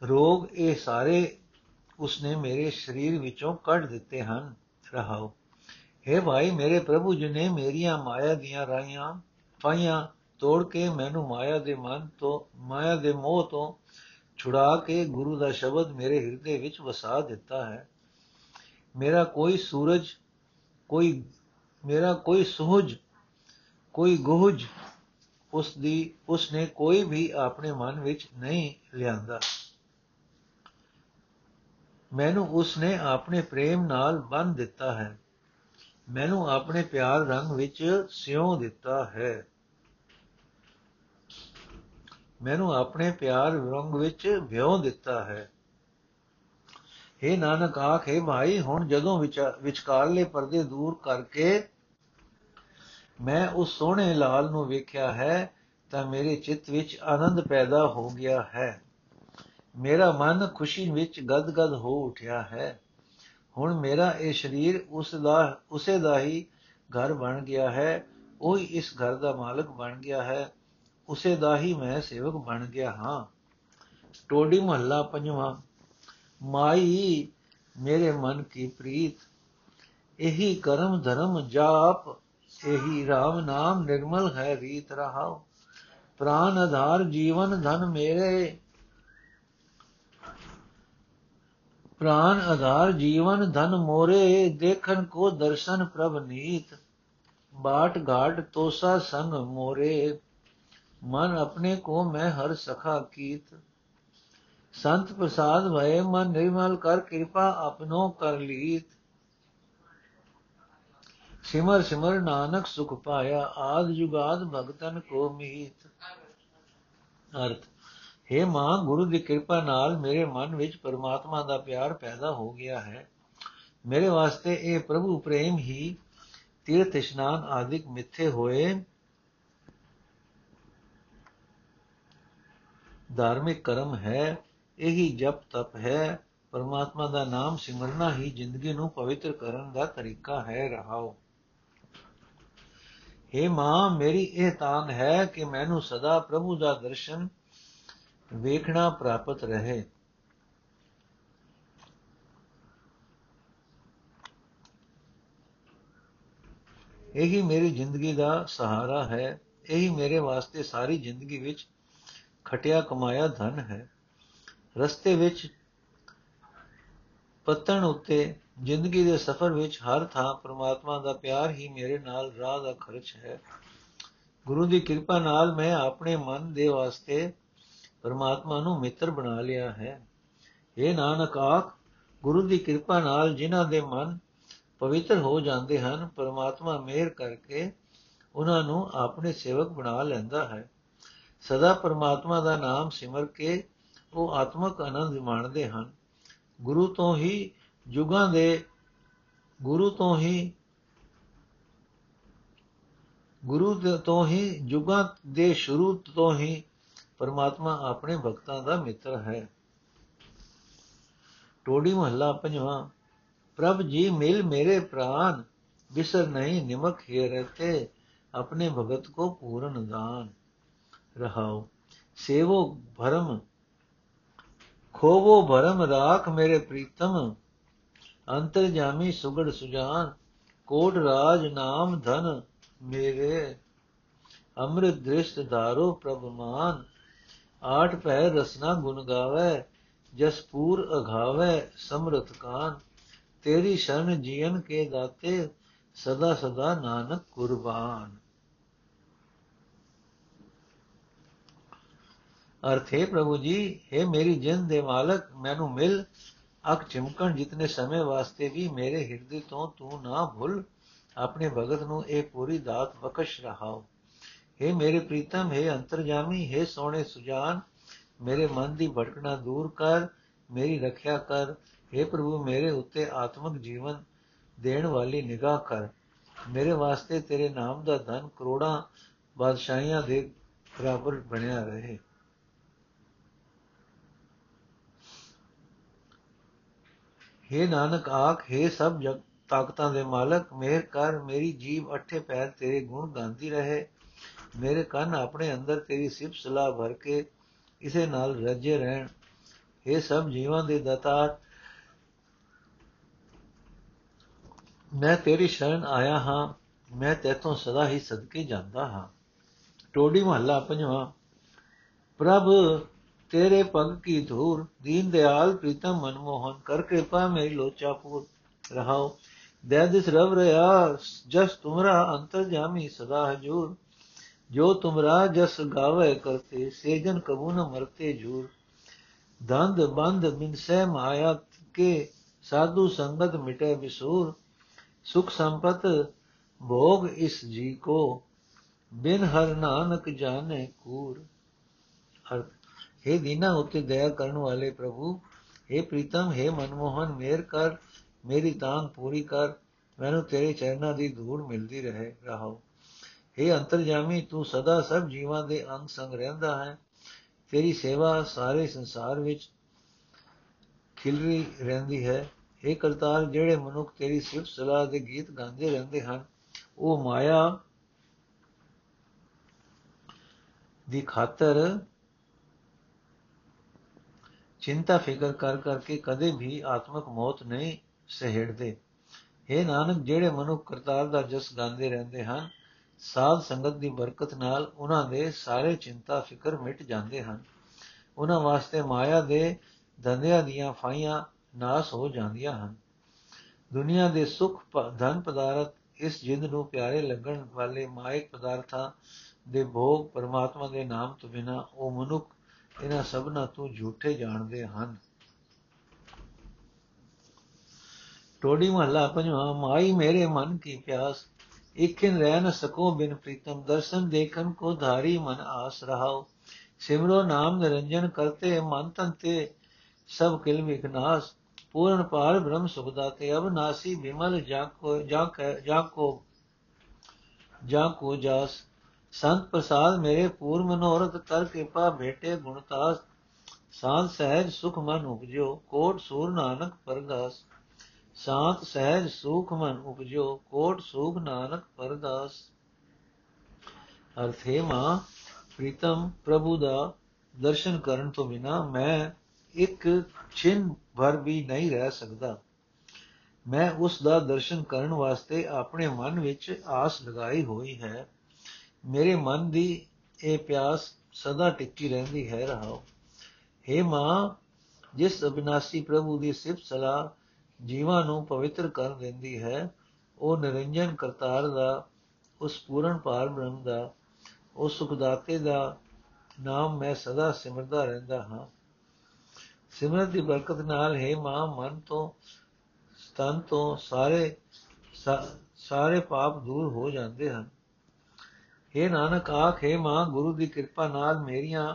Speaker 1: ਰੋਗ ਇਹ ਸਾਰੇ ਉਸਨੇ ਮੇਰੇ ਸਰੀਰ ਵਿੱਚੋਂ ਕੱਢ ਦਿੱਤੇ ਹਨ। ਰਹਾਓ। हे ਭਾਈ, ਮੇਰੇ ਪ੍ਰਭੂ ਜੀ ਨੇ ਮੇਰੀਆਂ ਮਾਇਆ ਦੀਆਂ ਰਾਈਆਂ ਪਾਈਆਂ, ਤੋੜ ਕੇ ਮੈਨੂੰ ਮਾਇਆ ਦੇ ਮਨ ਤੋਂ, ਮਾਇਆ ਦੇ ਮੋਹ ਤੋਂ ਛੁਡਾ ਕੇ ਗੁਰੂ ਦਾ ਸ਼ਬਦ ਮੇਰੇ ਹਿਰਦੇ ਵਿੱਚ ਵਸਾ ਦਿੱਤਾ ਹੈ। ਮੇਰਾ ਕੋਈ ਸੂਰਜ, ਕੋਈ, ਮੇਰਾ ਕੋਈ ਸੁਹਜ, ਕੋਈ ਗੁਹਜ ਉਸ ਦੀ ਉਸ ਨੇ ਕੋਈ ਵੀ ਆਪਣੇ ਮਨ ਵਿੱਚ ਨਹੀਂ ਲਿਆਂਦਾ। ਮੈਨੂੰ ਉਸ ਨੇ ਆਪਣੇ ਪ੍ਰੇਮ ਨਾਲ ਬੰਨ ਦਿੱਤਾ ਹੈ। ਮੈਨੂੰ ਆਪਣੇ ਪਿਆਰ ਰੰਗ ਵਿੱਚ ਸਿਉਂ ਦਿੱਤਾ ਹੈ। ਮੈਨੂੰ ਆਪਣੇ ਪਿਆਰ ਰੰਗ ਵਿੱਚ ਵਿਉ ਦਿੱਤਾ ਹੈ। हे ਨਾਨਕ ਆਖੇ, ਭਾਈ, ਹੁਣ ਜਦੋਂ ਵਿਚਕਾਰਲੇ ਪਰਦੇ ਦੂਰ ਕਰਕੇ ਮੈਂ ਉਸ ਸੋਹਣੇ ਲਾਲ ਨੂੰ ਵੇਖਿਆ ਹੈ, ਤਾਂ ਮੇਰੇ ਚਿੱਤ ਵਿੱਚ ਆਨੰਦ ਪੈਦਾ ਹੋ ਗਿਆ ਹੈ। ਮੇਰਾ ਮਨ ਖੁਸ਼ੀ ਵਿੱਚ ਗਦਗਦ ਹੋ ਉਠਿਆ ਹੈ। ਹੁਣ ਮੇਰਾ ਇਹ ਸਰੀਰ ਉਸ ਦਾ, ਉਸੇ ਦਾ ਹੀ ਘਰ ਬਣ ਗਿਆ ਹੈ। ਉਹ ਇਸ ਘਰ ਦਾ ਮਾਲਕ ਬਣ ਗਿਆ ਹੈ। ਉਸੇ ਦਾ ਹੀ ਮੈਂ ਸੇਵਕ ਬਣ ਗਿਆ ਹਾਂ। ਟੋਡੀ ਮਹੱਲਾ ਪੰਜਵਾਂ, ਮਾਈ ਮੇਰੇ ਮਨ ਕੀ ਪ੍ਰੀਤ, ਇਹੀ ਕਰਮ ਧਰਮ ਜਾਪ ਇਹੀ RAM ਨਾਮ ਨਿਰਮਲ ਹੈ ਰੀਤ ਰਹਾਓ ਪ੍ਰਾਨ ਆਧਾਰ ਜੀਵਨ ਧਨ ਮੇਰੇ। ਪ੍ਰਾਨ ਆਧਾਰ ਜੀਵਨ ਧਨ ਮੋਰੇ ਦੇਖਨ ਕੋ ਦਰਸ਼ਨ ਪ੍ਰਭ ਨੀਤ। ਬਾਟ ਘਾਟ ਤੋਸਾ ਸੰਗ ਮੋਰੇ, ਮਨ ਆਪਣੇ ਕੋ ਮੈਂ ਹਰ ਸਖਾ ਕੀਤ। ਸੰਤ ਪ੍ਰਸਾਦ ਭਏ ਮਨ ਨਿਰਮਲ ਕਰ ਕਿਰਪਾ ਆਪਨੋ ਕਰ ਲੀਤ। ਸਿਮਰ ਸਿਮਰ ਨਾਨਕ ਸੁਖ ਪਾਇਆ, ਆਦ ਜੁਗਾਦ ਭਗਤਨ ਕੋ ਮੀਤ। ਅਰਥ हे ਮਾਂ, ਗੁਰੂ ਦੀ ਕਿਰਪਾ ਨਾਲ ਮੇਰੇ ਮਨ ਵਿੱਚ ਪਰਮਾਤਮਾ ਦਾ ਪਿਆਰ ਪੈਦਾ ਹੋ ਗਿਆ ਹੈ। ਮੇਰੇ ਵਾਸਤੇ ਇਹ ਪ੍ਰਭੂ ਪ੍ਰੇਮ ਹੀ ਤੀਰਥ ਇਸ਼ਨਾਨ ਆਦਿਕ ਮਿੱਥੇ ਹੋਏ। ਧਾਰਮਿਕ ਕਰਮ ਹੈ, ਇਹੀ ਜਪ ਤਪ ਹੈ। ਪਰਮਾਤਮਾ ਦਾ ਨਾਮ ਸਿਮਰਨਾ ਹੀ ਜ਼ਿੰਦਗੀ ਨੂੰ ਪਵਿੱਤਰ ਕਰਨ ਦਾ ਤਰੀਕਾ ਹੈ, ਰਹਾਓ। हे ਮਾਂ, ਮੇਰੀ ਇਹ ਤਾਂਗ ਹੈ ਕਿ ਮੈਨੂੰ ਸਦਾ ਪ੍ਰਭੂ ਦਾ ਦਰਸ਼ਨ ਵੇਖਣਾ ਪ੍ਰਾਪਤ ਰਹੇ। ਇਹੀ ਮੇਰੀ ਜ਼ਿੰਦਗੀ ਦਾ ਸਹਾਰਾ ਹੈ। ਇਹੀ ਮੇਰੇ ਵਾਸਤੇ ਸਾਰੀ ਜ਼ਿੰਦਗੀ ਵਿੱਚ ਖਟਿਆ ਕਮਾਇਆ ਧਨ ਹੈ। ਰਸਤੇ ਵਿੱਚ ਪਤਨ ਉੱਤੇ ਜ਼ਿੰਦਗੀ ਦੇ ਸਫ਼ਰ ਵਿੱਚ ਹਰ ਥਾਂ ਪ੍ਰਮਾਤਮਾ ਦਾ ਪਿਆਰ ਹੀ ਮੇਰੇ ਨਾਲ ਰਾਹ ਦਾ ਖਰਚ ਹੈ। ਗੁਰੂ ਦੀ ਕਿਰਪਾ ਨਾਲ ਮੈਂ ਆਪਣੇ ਮਨ ਦੇ ਵਾਸਤੇ ਪਰਮਾਤਮਾ ਨੂੰ ਮਿੱਤਰ ਬਣਾ ਲਿਆ ਹੈ। ਇਹ ਨਾਨਕ ਆਖ, ਗੁਰੂ ਦੀ ਕਿਰਪਾ ਨਾਲ ਜਿਨ੍ਹਾਂ ਦੇ ਮਨ ਪਵਿੱਤਰ ਹੋ ਜਾਂਦੇ ਹਨ, ਪਰਮਾਤਮਾ ਮਿਹਰ ਕਰਕੇ ਉਹਨਾਂ ਨੂੰ ਆਪਣੇ ਸੇਵਕ ਬਣਾ ਲੈਂਦਾ ਹੈ। ਸਦਾ ਪਰਮਾਤਮਾ ਦਾ ਨਾਮ ਸਿਮਰ ਕੇ ਉਹ ਆਤਮਕ ਆਨੰਦ ਮਾਣਦੇ ਹਨ। ਗੁਰੂ ਤੋਂ ਹੀ ਯੁਗਾਂ ਦੇ ਗੁਰੂ ਤੋਂ ਹੀ, ਗੁਰੂ ਤੋਂ ਹੀ, ਯੁਗਾਂ ਦੇ ਸ਼ੁਰੂ ਤੋਂ ਹੀ ਪਰਮਾਤਮਾ ਆਪਣੇ ਭਗਤਾਂ ਦਾ ਮਿੱਤਰ ਹੈ। ਟੋੜੀ ਮਹੱਲਾ ਪੰਜਵਾਂ, ਪ੍ਰਭ ਜੀ ਮਿਲ ਮੇਰੇ ਪ੍ਰਾਨ, ਬਿਸਰ ਨਹੀਂ ਨਿਮਕ ਹੀ ਰਹਤੇ, ਆਪਣੇ ਭਗਤ ਕੋ ਪੂਰਨ ਦਾਨ। ਰਹਾਓ ਸੇਵੋ ਭਰਮ, ਖੋਵੋ ਭਰਮ ਰਾਖ ਮੇਰੇ ਪ੍ਰੀਤਮ ਅੰਤਰ ਜਾਮੀ ਸੁਗੜ ਸੁਜਾਨ, ਕੋਟ ਰਾਜ ਨਾਮ ਧਨ ਮੇਰੇ, ਅੰਮ੍ਰਿਤ ਦ੍ਰਿਸ਼ਟ ਧਾਰੋ ਪ੍ਰਭ ਆਠ ਪਹਿ ਰਸਨਾ ਗੁਣ ਗਾਵੇ, ਜਸ ਪੂਰ ਅਘਾਵੇ ਸਮਰਥ ਕਾਨ। ਤੇਰੀ ਸ਼ਰਨ ਜੀਵਨ ਕੇ ਦਾਤੇ, ਸਦਾ ਸਦਾ ਨਾਨਕ ਕੁਰਬਾਨ। ਅਰਥੇ ਪ੍ਰਭੂ ਜੀ हे ਮੇਰੀ ਜਿੰਦ ਦੇ ਮਾਲਕ, ਮੈਨੂੰ ਮਿਲ ਅਖ ਚਿਮਕਣ ਜਿਤਨੇ ਸਮੇਂ ਵਾਸਤੇ ਵੀ ਮੇਰੇ ਹਿਰਦੇ ਤੋਂ ਤੂੰ ਨਾ ਭੁੱਲ, ਆਪਣੇ ਭਗਤ ਨੂੰ ਇਹ ਪੂਰੀ ਦਾਤ ਬਖਸ਼ ਰਹਾਓ हे ਮੇਰੇ ਪ੍ਰੀਤਮ, ਹੈ ਅੰਤਰਜਾਮੀ, ਹੈ ਸੋਹਣੇ ਸੁਜਾਨ, ਮੇਰੇ ਮਨ ਦੀ ਭਟਕਣਾ ਦੂਰ ਕਰ, ਮੇਰੀ ਰੱਖਿਆ ਕਰ। हे ਪ੍ਰਭੂ, ਮੇਰੇ ਉੱਤੇ ਆਤਮਿਕ ਜੀਵਨ ਦੇਣ ਵਾਲੀ ਨਿਗਾਹ ਕਰ। ਮੇਰੇ ਵਾਸਤੇ ਤੇਰੇ ਨਾਮ ਦਾ ਧਨ ਕਰੋੜਾਂ ਬਾਦਸ਼ਾਹੀਆਂ ਦੇ ਬਰਾਬਰ ਬਣਿਆ ਰਹੇ। हे ਨਾਨਕ ਆਖ हे ਸਭ ਜਗ ਤਾਕਤਾਂ ਦੇ ਮਾਲਕ, ਮਿਹਰ ਕਰ, ਮੇਰੀ ਜੀਵ ਅਠੇ ਪੈਰ ਤੇਰੇ ਗੁਣ ਗਾਉਂਦੀ ਰਹੇ। ਮੇਰੇ ਕੰਨ ਆਪਣੇ ਅੰਦਰ ਤੇਰੀ ਸਿਫਤ ਸਲਾਹ ਭਰ ਕੇ ਇਸੇ ਨਾਲ ਰੱਜੇ ਰਹਿਣ। ਇਹ ਸਭ ਜੀਵਾਂ ਦੇ ਦਾਤਾਰ, ਮੈਂ ਤੇਰੀ ਸ਼ਰਨ ਆਇਆ ਹਾਂ। ਮੈਂ ਤੇਤੋਂ ਸਦਾ ਹੀ ਸਦਕੇ ਜਾਂਦਾ ਹਾਂ। ਟੋਡੀ ਮਹੱਲਾ ਪੰਜਵਾਂ। ਪ੍ਰਭ ਤੇਰੇ ਪਗ ਕੀ ਧੂਰ ਦੀਨ ਦਿਆਲ ਪ੍ਰੀਤਮ ਮਨਮੋਹਨ ਕਰ ਕਿਰਪਾ ਮੇਰੀ ਲੋਚਾ ਪੂਰ ਰਹਾਓ ਦਇ ਰਵ ਰਿਆ ਜਸ ਤੁਮਰਾ ਅੰਤਰ ਜਾਮੀ ਸਦਾ ਹਜੂਰ ਜੋ ਤੁਮਰਾ ਜਸ ਗਾਵੇ ਕਰਤੇ ਸੇਜਨ ਕਬੂ ਨ ਮਰਤੇ ਜੂਰ ਦੰਦ ਬੰਦ ਬਿਨ ਸਹਿ ਮਾਇਆ ਕੇ ਸਾਧੂ ਸੰਗਤ ਮਿਟੇ ਬਿਸੂਰ ਸੁਖ ਸੰਪਤ ਭੋਗ ਇਸ ਜੀ ਕੋ ਬਿਨ ਹਰ ਨਾਨਕ ਜਾਣੇ ਕੂਰ ਹਰ हे ਦੀਨਾ ਉਤੇ ਦਇਆ ਕਰਨ ਵਾਲੇ ਪ੍ਰਭੂ हे ਪ੍ਰੀਤਮ हे ਮਨਮੋਹਨ ਮੇਰ ਕਰ ਮੇਰੀ ਤਾਂਗ ਪੂਰੀ ਕਰ ਮੈਨੂੰ ਤੇਰੇ ਚਰਨਾਂ ਦੀ ਧੂੜ ਮਿਲਦੀ ਰਹੇ ਰਹਾਓ हे ਅੰਤਰਜਾਮੀ ਤੂੰ ਸਦਾ ਸਭ ਜੀਵਾਂ ਦੇ ਅੰਗ ਸੰਗ ਰਹਿੰਦਾ ਹੈ ਤੇਰੀ ਸੇਵਾ ਸਾਰੇ ਸੰਸਾਰ ਵਿੱਚ ਖਿਲਰੀ ਰਹਿੰਦੀ ਹੈ हे ਕਰਤਾਰ ਜਿਹੜੇ ਮਨੁੱਖ ਤੇਰੀ ਸਿਫਤ ਸਲਾਹ ਦੇ ਗੀਤ ਗਾਉਂਦੇ ਰਹਿੰਦੇ ਹਨ ਉਹ ਮਾਇਆ ਦੀ ਖਾਤਰ ਚਿੰਤਾ ਫਿਕਰ ਕਰ ਕਰਕੇ ਕਦੇ ਵੀ ਆਤਮਿਕ ਮੌਤ ਨਹੀਂ ਸਹਿੜਦੇ। हे ਨਾਨਕ, ਜਿਹੜੇ ਮਨੁੱਖ ਕਰਤਾਰ ਦਾ ਜਸ ਗਾਉਂਦੇ ਰਹਿੰਦੇ ਹਨ, ਸਾਧ ਸੰਗਤ ਦੀ ਬਰਕਤ ਨਾਲ ਉਹਨਾਂ ਦੇ ਸਾਰੇ ਚਿੰਤਾ ਫਿਕਰ ਮਿਟ ਜਾਂਦੇ ਹਨ। ਉਹਨਾਂ ਵਾਸਤੇ ਮਾਇਆ ਦੇ ਧੰਦਿਆਂ ਦੀਆਂ ਫਾਈਆਂ ਨਾਸ ਹੋ ਜਾਂਦੀਆਂ ਹਨ। ਦੁਨੀਆ ਦੇ ਸੁਖ ਧਨ ਪਦਾਰਥ ਇਸ ਜਿੰਦ ਨੂੰ ਪਿਆਰੇ ਲੱਗਣ ਵਾਲੇ ਮਾਇਕ ਪਦਾਰਥਾਂ ਦੇ ਭੋਗ ਪਰਮਾਤਮਾ ਦੇ ਨਾਮ ਤੋਂ ਬਿਨਾ ਉਹ ਮਨੁੱਖ ਇਹਨਾਂ ਸਭਨਾ ਤੋਂ ਝੂਠੇ ਜਾਣਦੇ ਹਨ। ਟੋੜੀ ਮਹੱਲਾ ਪੰਜਵਾਂ, ਮਾਈ ਮੇਰੇ ਮਨ ਕੀ ਪਿਆਸ ਇਕਿਨ ਰਹਿ ਨ ਸਕੋ ਬਿਨ ਪ੍ਰੀਤਮ, ਦਰਸ਼ਨ ਦੇਖਨ ਕੋ ਧਾਰੀ ਮਨ ਆਸ ਰਹਾਓ ਸਿਮਰੋ ਨਾਮ ਨਿਰੰਜਨ ਕਰਤੇ, ਮਨ ਤਨ ਤੇ ਸਭ ਕਿਲ ਵਿਖਨਾਸ ਪੂਰਨ ਪਾਰ ਬ੍ਰਹਮ ਸੁਖਦਾ ਤੇ ਅਬ ਨਾਸੀ ਵਿਮਲ ਜਾ ਕੋ, ਜਾ ਜਾ ਕੋ ਜਾ ਕੋ ਜਾਸ। ਸੰਤ ਪ੍ਰਸਾਦ ਮੇਰੇ ਪੂਰ ਮਨੋਰਥ ਕਰ ਕਿਰਪਾ ਭੇਟੇ ਗੁਣਤਾਸ, ਸਾਧ ਸਹਿਜ ਸੁਖ ਮਨ ਉਪਜੋ ਕੋਟ ਸੂਰ ਨਾਨਕ ਪਰਗਾਸ ਸ਼ਾਂਤ ਸਹਿਜ ਸੁਖ ਮਨ ਉਪਜੋ ਕੋਟ ਸੁਖ ਨਾਨਕ ਪਰਦਾਸ। ਅਰਥੇ ਮਾ, ਪ੍ਰੀਤਮ ਪ੍ਰਭੂ ਦਾ ਦਰਸ਼ਨ ਕਰਨ ਤੋਂ ਬਿਨਾ ਮੈਂ ਇੱਕ ਛਿਨ ਭਰ ਵੀ ਨਹੀਂ ਰਹਿ ਸਕਦਾ। ਮੈਂ ਉਸ ਦਾ ਦਰਸ਼ਨ ਕਰਨ ਵਾਸਤੇ ਆਪਣੇ ਮਨ ਵਿੱਚ ਆਸ ਲਗਾਈ ਹੋਈ ਹੈ। ਮੇਰੇ ਮਨ ਦੀ ਇਹ ਪਿਆਸ ਸਦਾ ਟਿੱਕੀ ਰਹਿੰਦੀ ਹੈ ਰਹਾਓ। हे ਮਾਂ, ਜਿਸ ਅਬਿਨਾਸੀ ਪ੍ਰਭੂ ਦੀ ਸਿਫਤ ਸਲਾਹ ਜੀਵਾਂ ਨੂੰ ਪਵਿੱਤਰ ਕਰ ਦਿੰਦੀ ਹੈ, ਉਹ ਨਿਰੰਜਨ ਕਰਤਾਰ ਦਾ, ਉਸ ਪੂਰਨ ਪਾਰ ਬ੍ਰਹਮ ਦਾ, ਉਸ ਸੁਖਦਾਤੇ ਦਾ ਨਾਮ ਮੈਂ ਸਦਾ ਸਿਮਰਦਾ ਰਹਿੰਦਾ ਹਾਂ। ਸਿਮਰਤ ਦੀ ਬਰਕਤ ਨਾਲ ਹੈ ਮਾਂ, ਮਨ ਤੋਂ ਸਤਨ ਤੋਂ ਸਾਰੇ ਸਾਰੇ ਪਾਪ ਦੂਰ ਹੋ ਜਾਂਦੇ ਹਨ। हे ਨਾਨਕ ਆਖੇ ਮਾਂ, ਗੁਰੂ ਦੀ ਕਿਰਪਾ ਨਾਲ ਮੇਰੀਆਂ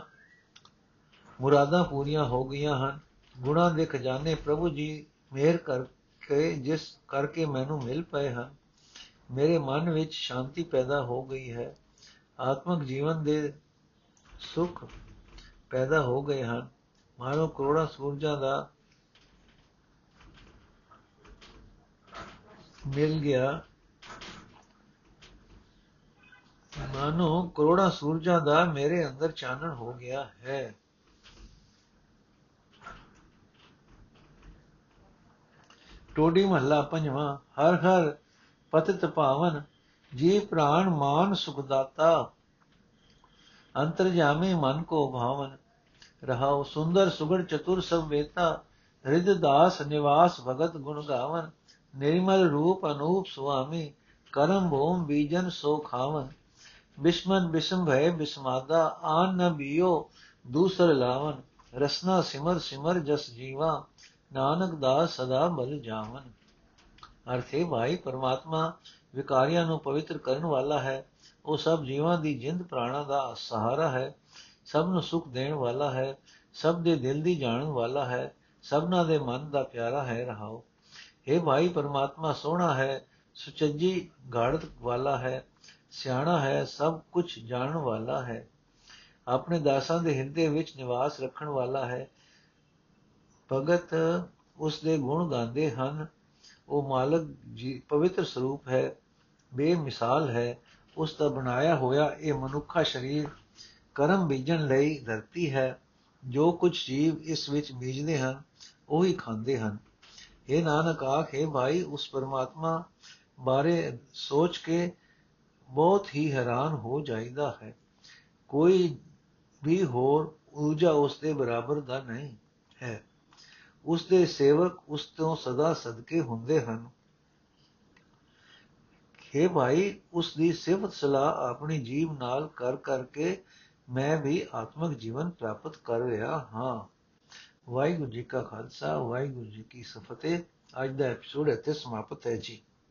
Speaker 1: ਮੁਰਾਦਾਂ ਪੂਰੀਆਂ ਹੋ ਗਈਆਂ ਹਨ। ਗੁਣਾ ਦੇ ਖਜ਼ਾਨੇ ਪ੍ਰਭੂ ਜੀ ਮਿਹਰ ਕਰਕੇ, ਜਿਸ ਕਰਕੇ ਮੈਨੂੰ ਮਿਲ ਪਏ ਹਨ। ਮੇਰੇ ਮਨ ਵਿੱਚ ਸ਼ਾਂਤੀ ਪੈਦਾ ਹੋ ਗਈ ਹੈ। ਆਤਮਿਕ ਜੀਵਨ ਦੇ ਸੁਖ ਪੈਦਾ ਹੋ ਗਏ ਹਨ। ਮਾਨੋ ਕਰੋੜਾਂ ਸੂਰਜਾਂ ਦਾ ਮਿਲ ਗਿਆ। ਮਾਨੋ ਕਰੋੜਾਂ ਸੂਰਜਾਂ ਦਾ ਮੇਰੇ ਅੰਦਰ ਚਾਨਣ ਹੋ ਗਿਆ ਹੈ ਟੋਡੀ ਮਹੱਲਾ ਪੰਜਵਾਂ ਹਰ ਹਰ ਪਤਿਤ ਭਾਵਨ ਜੀ ਪ੍ਰਾਨ ਮਾਨ ਸੁਖਦਾਤਾ ਅੰਤਰ ਜਾਮੇ ਮਨ ਕੋ ਭਾਵਨ ਰਹਾਉ ਸੁੰਦਰ ਸੁਗੜ ਚਤੁਰ ਸਭ ਵੇਤਾ ਰਿਦ ਦਾਸ ਨਿਵਾਸ ਭਗਤ ਗੁਣ ਗਾਵਨ ਨਿਰਮਲ ਰੂਪ ਅਨੂਪ ਸੁਆਮੀ ਕਰਮ ਭੂਮ ਬੀਜਨ ਸੋ ਖਾਵਨ ਬਿਸ਼ਮਨ ਬਿਸ਼ਮ ਭੈ ਬਿਸਮਾਦਾ, ਆਨ ਨ ਬੀਓ, ਦੂਸਰ ਲਾਵਨ, ਰਸਨਾ ਸਿਮਰ ਸਿਮਰ ਜਸ ਜੀਵਾ, ਨਾਨਕ ਦਾਸ ਸਦਾ ਬਲ ਜਾਵਨ। ਅਰਥੇ ਭਾਈ, ਪਰਮਾਤਮਾ ਵਿਕਾਰੀਆਂ ਨੂੰ ਪਵਿੱਤਰ ਕਰਨ ਵਾਲਾ ਹੈ। ਉਹ ਸਭ ਜੀਵਾਂ ਦੀ ਜਿੰਦ ਪ੍ਰਾਣਾ ਦਾ ਸਹਾਰਾ ਹੈ। ਸਭ ਨੂੰ ਸੁਖ ਦੇਣ ਵਾਲਾ ਹੈ। ਸਭ ਦੇ ਦਿਲ ਦੀ ਜਾਣਨ ਵਾਲਾ ਹੈ। ਸਭਨਾ ਦੇ ਮਨ ਦਾ ਪਿਆਰਾ ਹੈ। ਰਹਾਓ। ਇਹ ਭਾਈ, ਪਰਮਾਤਮਾ ਸੋਹਣਾ ਹੈ। ਸੁਚੱਜੀ ਗਾੜਤ ਵਾਲਾ ਹੈ, ਸਿਆਣਾ ਹੈ, ਸਭ ਕੁਝ ਜਾਣਨ ਵਾਲਾ ਹੈ। ਆਪਣੇ ਦਾਸਾਂ ਦੇ ਹਿਰਦੇ ਵਿੱਚ ਨਿਵਾਸ ਰੱਖਣ ਵਾਲਾ ਹੈ। ਭਗਤ ਉਸ ਦੇ ਗੁਣ ਗਾਉਂਦੇ ਹਨ। ਉਹ ਮਾਲਕ ਜੀ, ਪਵਿੱਤਰ ਸਰੂਪ ਹੈ, ਬੇਮਿਸਾਲ ਹੈ। ਉਸ ਦਾ ਬਣਾਇਆ ਹੋਇਆ ਇਹ ਮਨੁੱਖਾ ਸਰੀਰ ਕਰਮ ਬੀਜਣ ਲਈ ਧਰਤੀ ਹੈ। ਜੋ ਕੁਝ ਜੀਵ ਇਸ ਵਿੱਚ ਬੀਜਦੇ ਹਨ, ਉਹੀ ਖਾਂਦੇ ਹਨ। ਇਹ ਨਾਨਕ ਆਖੇ ਭਾਈ, ਉਸ ਪਰਮਾਤਮਾ ਬਾਰੇ ਸੋਚ ਕੇ ਬਹੁਤ ਹੀ ਹੈਰਾਨ ਹੋ ਜਾਈਦਾ ਹੈ। ਕੋਈ ਵੀ ਹੋਰ ਊਰਜਾ ਉਸ ਦੇ ਬਰਾਬਰ ਦਾ ਨਹੀਂ ਹੈ। ਉਸ ਦੇ ਸੇਵਕ ਉਸ ਤੋਂ ਸਦਾ ਸਦਕੇ ਹੁੰਦੇ ਹਨ। ਖੇ ਭਾਈ, ਉਸ ਦੀ ਸਿਫਤ ਸਲਾਹ ਆਪਣੀ ਜੀਵ ਨਾਲ ਕਰ ਕਰਕੇ ਮੈਂ ਵੀ ਆਤਮਿਕ ਜੀਵਨ ਪ੍ਰਾਪਤ ਕਰ ਰਿਹਾ ਹਾਂ। ਵਾਹਿਗੁਰੂ ਜੀ ਕਾ ਖਾਲਸਾ, ਵਾਹਿਗੁਰੂ ਜੀ ਕੀ ਫਤਿਹ। ਅੱਜ ਦਾ ਐਪੀਸੋਡ ਇੱਥੇ ਸਮਾਪਤ ਹੈ ਜੀ।